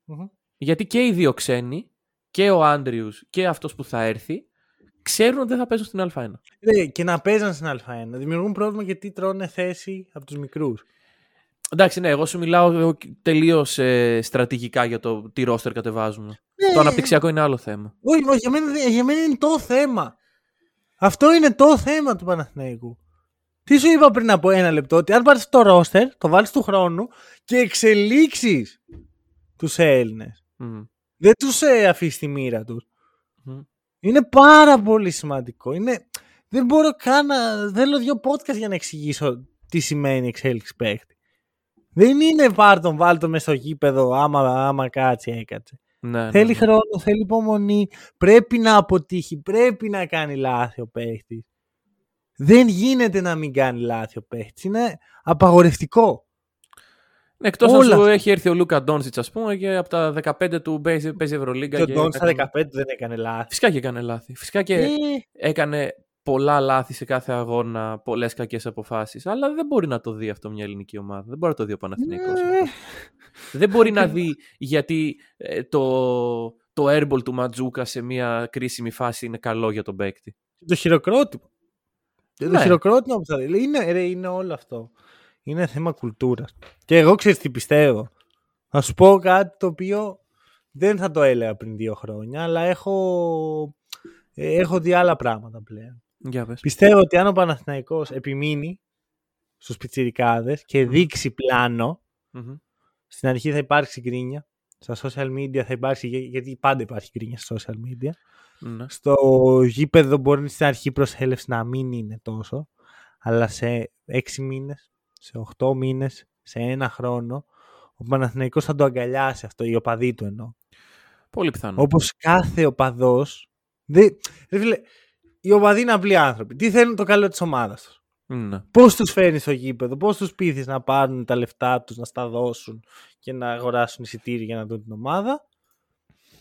Μμμ. Γιατί και οι δύο ξένοι, και ο Άντριους και αυτός που θα έρθει, ξέρουν ότι δεν θα παίζουν στην Α1. Ναι, και να παίζαν στην Α1. Δημιουργούν πρόβλημα γιατί τρώνε θέση από τους μικρούς. Εντάξει, ναι, εγώ σου μιλάω τελείως στρατηγικά για το τι ρόστερ κατεβάζουμε. Ναι. Το αναπτυξιακό είναι άλλο θέμα. Όχι, όχι για, μένα, δεν- για μένα είναι το θέμα. Αυτό είναι το θέμα του Παναθηναϊκού. Τι σου είπα πριν από ένα λεπτό, ότι αν πάρεις το ρόστερ, το βάλεις του χρόνου και εξελίξεις τους Έλληνες. Μμμ. Δεν τους ε, αφήσεις τη μοίρα τους. Μμμ. Είναι πάρα πολύ σημαντικό. Είναι... Δεν μπορώ καν να. Θέλω δύο podcast για να εξηγήσω τι σημαίνει εξέλιξη παίχτη. Δεν είναι πάρ τον, βάλ τον μες στο γήπεδο άμα, άμα κάτσει, έκατσε. Ναι, ναι, Θέλει ναι. χρόνο, θέλει υπομονή. Πρέπει να αποτύχει. Πρέπει να κάνει λάθη ο παίχτης. Δεν γίνεται να μην κάνει λάθη ο παίχτης. Είναι απαγορευτικό. Ναι, Εκτός αν όλα σου αυτά. έχει έρθει ο Λούκα Ντόνσιτς, ας πούμε, και από τα 15 του παίζει, παίζει Ευρωλίγκα. Και ο και Ντόν στα έκανε- 15 δεν έκανε λάθη. Φυσικά και έκανε λάθη. Φυσικά και Ε, έκανε πολλά λάθη σε κάθε αγώνα, πολλές κακές αποφάσεις. Αλλά δεν μπορεί να το δει αυτό μια ελληνική ομάδα. Δεν μπορεί να το δει ο Παναθηναϊκός. ε, δεν μπορεί να δει γιατί ε, το, το airball του Ματζούκα σε μια κρίσιμη φάση είναι καλό για τον παίκτη. το χειροκρότημα. Το Ναι. χειροκρότημα που θα δει. Είναι, ρε, είναι όλο αυτό. Είναι θέμα κουλτούρας. Και εγώ ξέρω τι πιστεύω. Θα σου πω κάτι το οποίο δεν θα το έλεγα πριν δύο χρόνια, αλλά έχω, ε, έχω δει άλλα πράγματα πλέον. Για πες. Πιστεύω ότι αν ο Παναθηναϊκός επιμείνει στους πιτσιρικάδες και δείξει πλάνο, Μμμ. στην αρχή θα υπάρξει γκρίνια. Στα social media θα υπάρξει, για- γιατί πάντα υπάρχει γκρίνια στα social media. Ναι. Στο γήπεδο μπορεί στην αρχή η προσέλευση να μην είναι τόσο, αλλά σε έξι μήνες, σε 8 μήνες, σε ένα χρόνο, ο Παναθηναϊκός θα το αγκαλιάσει αυτό, οι οπαδοί του εννοώ. Πολύ πιθανό. Όπως κάθε οπαδός, δεν, ρε φίλε, οι οπαδοί είναι απλοί άνθρωποι. Τι θέλουν το καλό της ομάδας τους. Ναι. Πώς τους φέρνεις στο γήπεδο, πώς τους πείθεις να πάρουν τα λεφτά τους, να στα δώσουν και να αγοράσουν εισιτήρια για να δουν την ομάδα.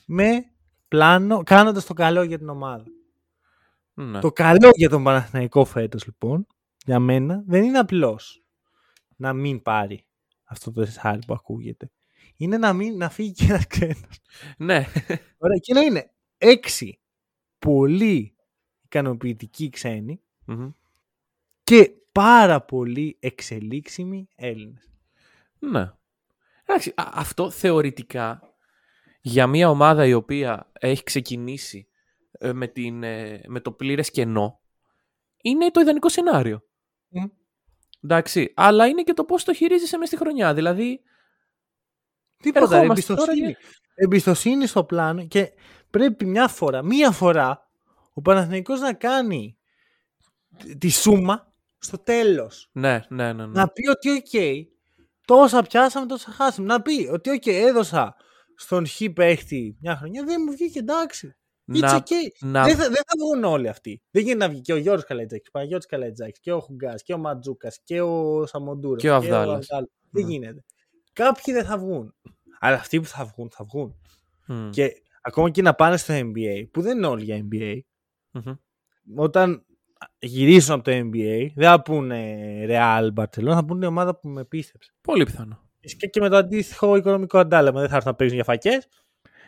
Με πλάνο, κάνοντας το καλό για την ομάδα. ναι. Το καλό για τον Παναθηναϊκό φέτος, λοιπόν, για μένα, δεν είναι απλώς να μην πάρει αυτό το τεσσάρι που ακούγεται. Είναι να, μην, να φύγει και ένας ξένος. ναι. Ωραία, και να είναι έξι πολύ ικανοποιητικοί ξένοι Μμμ. και πάρα πολύ εξελίξιμοι Έλληνες. Ναι. Εντάξει, α- αυτό θεωρητικά για μια ομάδα η οποία έχει ξεκινήσει ε, με, την, ε, με το πλήρες κενό είναι το ιδανικό σενάριο. Μμ. Εντάξει, αλλά είναι και το πώς το χειρίζεσαι μέσα στη χρονιά. Δηλαδή, Τίποτα, ρε, Ερχόμαστε τώρα εμπιστοσύνη. Εμπιστοσύνη στο πλάνο και πρέπει μια φορά, μία φορά ο Παναθηναϊκός να κάνει τη σούμα στο τέλος. ναι, ναι, ναι. ναι. Να πει ότι οκ, τόσα πιάσαμε, τόσα χάσαμε. Να πει ότι οκ, έδωσα στον χ παίχτη μια χρονιά, δεν μου βγήκε εντάξει. It's να, okay. να, Δεν, θα, δεν θα βγουν όλοι αυτοί. Δεν γίνεται να βγει και ο Γιώργος Καλαϊτζάκης, ο Παναγιώτης Καλαϊτζάκης και ο Χουγκάς και ο Μαντζούκας και ο Σαμοντούροβ Και ο Αβδάλλας. Δεν Ναι. γίνεται. Κάποιοι δεν θα βγουν. Αλλά αυτοί που θα βγουν, θα βγουν. Μμ, Και ακόμα και να πάνε στο NBA, που δεν είναι όλοι για NBA, μμμ. όταν γυρίσουν από το NBA, δεν θα πούνε Real Barcelona, θα πούνε ομάδα που με πίστεψε. Πολύ πιθανό. Και, και με το αντίστοιχο οικονομικό αντάλλαγμα. Δεν θα έρθουν να παίζουν για φακές.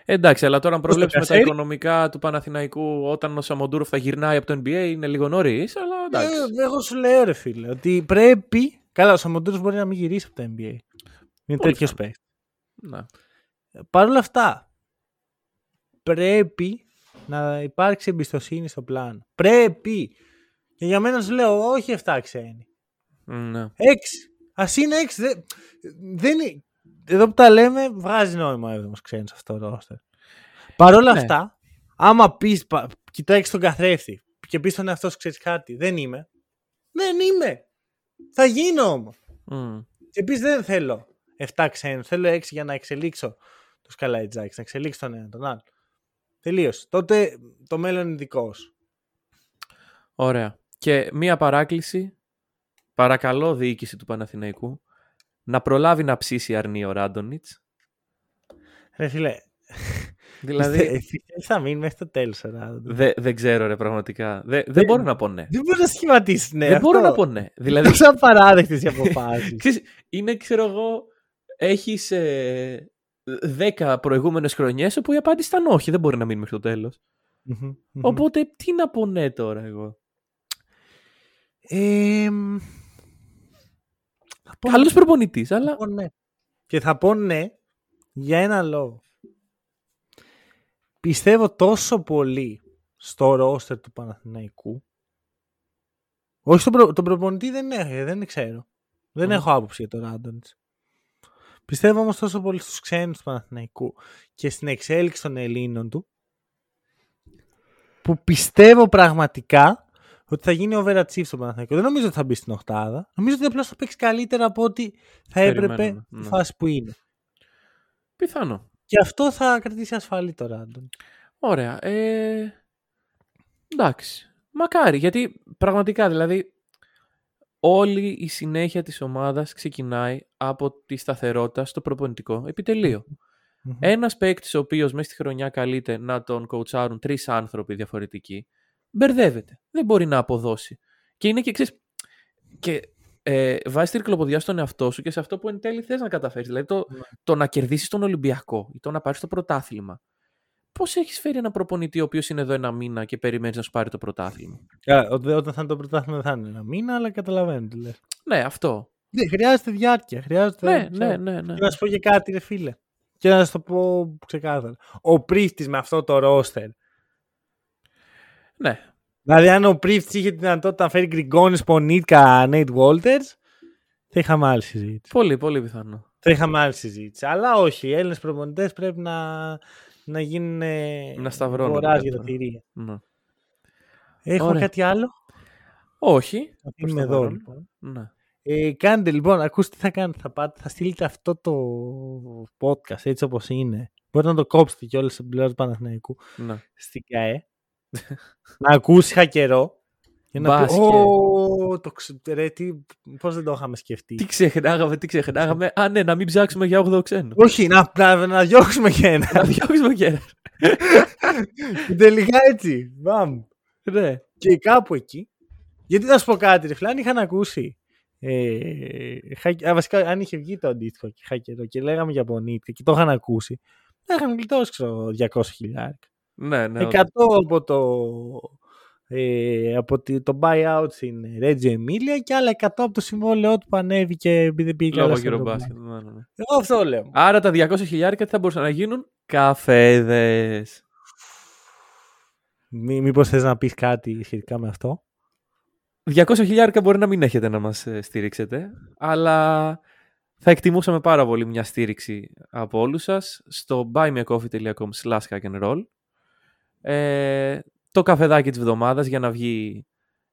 Εντάξει, αλλά τώρα αν προβλέψουμε τα Κασέρι. οικονομικά του Παναθηναϊκού όταν ο Σαμοντούροφ θα γυρνάει από το NBA είναι λίγο νωρίς, αλλά εντάξει. Ε, εγώ σου λέω, ρε φίλε, ότι πρέπει. Καλά, ο Σαμοντούρος μπορεί να μην γυρίσει από το NBA. Είναι Πολύ τέτοιος πιθανό. παίκτης. Να. Παρ' όλα αυτά, πρέπει να υπάρξει εμπιστοσύνη στο πλάνο. Πρέπει. Και για μένα σου λέω, όχι 7 ξένοι. Ναι. 6. Α είναι 6. Δεν, δεν είναι. Εδώ που τα λέμε, βγάζει νόημα ο 7ο ξένος αυτό το ρόστερ. Παρ' όλα Ναι. αυτά, άμα πεις, κοιτάξεις τον καθρέφτη και πεις στον εαυτό σου, ξέρεις κάτι, δεν είμαι. Δεν είμαι. Θα γίνω όμως. Μμ. Και επίση δεν θέλω 7 ξένους. Θέλω 6 για να εξελίξω του Καλαϊτζάκη, να εξελίξω τον ένα τον άλλο. Τελείωσε. Τότε το μέλλον είναι δικό σου. Ωραία. Και μία παράκληση. Παρακαλώ διοίκηση του Παναθηναϊκού να προλάβει να ψήσει αρνή ο Ράντονιτς. Ρε φίλε, Δηλαδή, εσύ θα μείνει μέχρι το τέλος. δε- δεν ξέρω ρε πραγματικά. Δε- δεν μπορώ να πω ναι. Δεν μπορείς να σχηματίσεις, ναι. δεν μπορώ αυτό. να πω ναι. Δηλαδή, Δηλαδή, σαν παράδεκτε οι αποφάσεις. ξέρεις, είναι, ξέρω εγώ, έχεις ε, 10 προηγούμενες χρονιές όπου η απάντηση ήταν όχι, δεν μπορεί να μείνει μέχρι το τέλος. Οπότε, τι να πω ναι τώρα εγώ. Ε, θα πω, Καλός προπονητής, θα αλλά πω ναι. Και θα πω ναι για ένα λόγο. Πιστεύω τόσο πολύ στο ρόστερ του Παναθηναϊκού. Όχι στον προ... τον προπονητή δεν, έχω, δεν ξέρω. Δεν Μμμ. έχω άποψη για τον Ράντονιτς. Πιστεύω όμως τόσο πολύ στους ξένους του Παναθηναϊκού και στην εξέλιξη των Ελλήνων του που πιστεύω πραγματικά ότι θα γίνει overachieve στο Παναθηναϊκό. Δεν νομίζω ότι θα μπει στην οχτάδα. Νομίζω ότι απλώς θα παίξει καλύτερα από ό,τι θα έπρεπε Περιμέναμε, στη ναι. φάση που είναι. πιθανό. Και αυτό θα κρατήσει ασφαλή το Ράντον. Ωραία. Ε, εντάξει. Μακάρι, γιατί πραγματικά δηλαδή όλη η συνέχεια της ομάδας ξεκινάει από τη σταθερότητα στο προπονητικό επιτελείο. Ένας παίκτης ο οποίος μέσα στη χρονιά καλείται να τον κοουτσάρουν τρεις άνθρωποι διαφορετικοί, μπερδεύεται. Δεν μπορεί να αποδώσει. Και είναι και ξέρεις, και ε, βάζεις τη ρηκλοποδιά στον εαυτό σου και σε αυτό που εν τέλει θες να καταφέρεις. Δηλαδή το, Ναι. το να κερδίσεις τον Ολυμπιακό ή το να πάρεις το πρωτάθλημα. Πώς έχεις φέρει ένα προπονητή ο οποίος είναι εδώ ένα μήνα και περιμένεις να σου πάρει το πρωτάθλημα; Καλά, ό- όταν θα είναι το πρωτάθλημα δεν θα είναι ένα μήνα, αλλά καταλαβαίνω τι λες. Ναι, αυτό. Ναι, χρειάζεται διάρκεια. Χρειάζεται, Ναι, ξέρω. ναι, ναι. ναι. Και να σου πω και κάτι, ρε φίλε. Και να σου το πω ξεκάθαρα. Ο πρίφτη με αυτό το ρόστερ. ναι. Δηλαδή, αν ο πρίφτη είχε τη δυνατότητα να φέρει Γκριγκόνης, Πονίτκα, Νέιτ Βόλτερς, θα είχαμε άλλη συζήτηση. Πολύ, πολύ πιθανό. Θα είχαμε άλλη συζήτηση. Αλλά όχι, οι Έλληνες προπονητές πρέπει να, να γίνουν. ε, Να σταυρώνονται αγοράς για τα τώρα. τυρία. Ναι. Έχουμε Ωραία. κάτι άλλο; Όχι. Θα προς μείνουμε το εδώ παρόν. λοιπόν. Ναι. Ε, κάντε λοιπόν, ακούστε τι θα κάνετε. Θα, πάτε, θα στείλετε αυτό το podcast έτσι όπως είναι. Μπορείτε να το κόψετε κιόλας στην πλευράς του Παναθηναϊκού ναι. στην ΚΑΕ. να ακούσει είχα καιρό. Και να πει, Μπάσκετ. «Ω, το ξε... ρε, τι, πώς δεν το είχαμε σκεφτεί. Τι ξεχνάγαμε, τι ξεχνάγαμε. Α, ναι, να μην ψάξουμε για 8 ξένο. Όχι, να, να, να διώξουμε και ένα. να διώξουμε και ένα. Και Τελικά έτσι. Μπαμ. ναι. Και κάπου εκεί. Γιατί να σου πω κάτι, ρε φιλάν, είχαν ακούσει. Ε, είχα- α, βασικά, αν είχε βγει το αντίστοιχο και είχα καιρό και λέγαμε για Πονίτκα και το είχαν ακούσει, θα είχαν γλιτώσει ξέρω, 200 χιλιάρια. Ναι, ναι. 100 από το, ε, από τη- το buyout στην Reggio Emilia και άλλα 100 από το συμβόλαιό του που ανέβηκε επειδή δεν πήγε καλά Λόγω στο γύρω Eurobasket. μπάσκετ. Ναι, ναι, ναι. Εγώ αυτό λέω. Άρα τα 200 χιλιάρικα τι θα μπορούσαν να γίνουν; Καφέδες. Μή, μήπως θες να πεις κάτι σχετικά με αυτό; 200 χιλιάρικα μπορεί να μην έχετε να μας ε, στηρίξετε, αλλά θα εκτιμούσαμε πάρα πολύ μια στήριξη από όλους σας στο buymeacoffee.com slash roll ε, το καφεδάκι της εβδομάδας για να βγει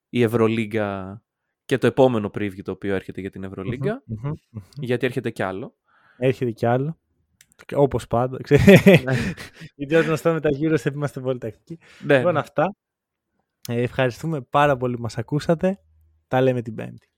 η Ευρωλίγκα και το επόμενο preview το οποίο έρχεται για την Ευρωλίγκα, Μμμ, μμμ. γιατί έρχεται κι άλλο. Έρχεται κι άλλο. Όπως πάντα. ξέρεις. Γιατί όταν στο με τα γύρω είμαστε πολύ τακτικοί. ναι, Λοιπόν, αυτά. Ε, ευχαριστούμε πάρα πολύ που μας ακούσατε. Τα λέμε την Πέμπτη.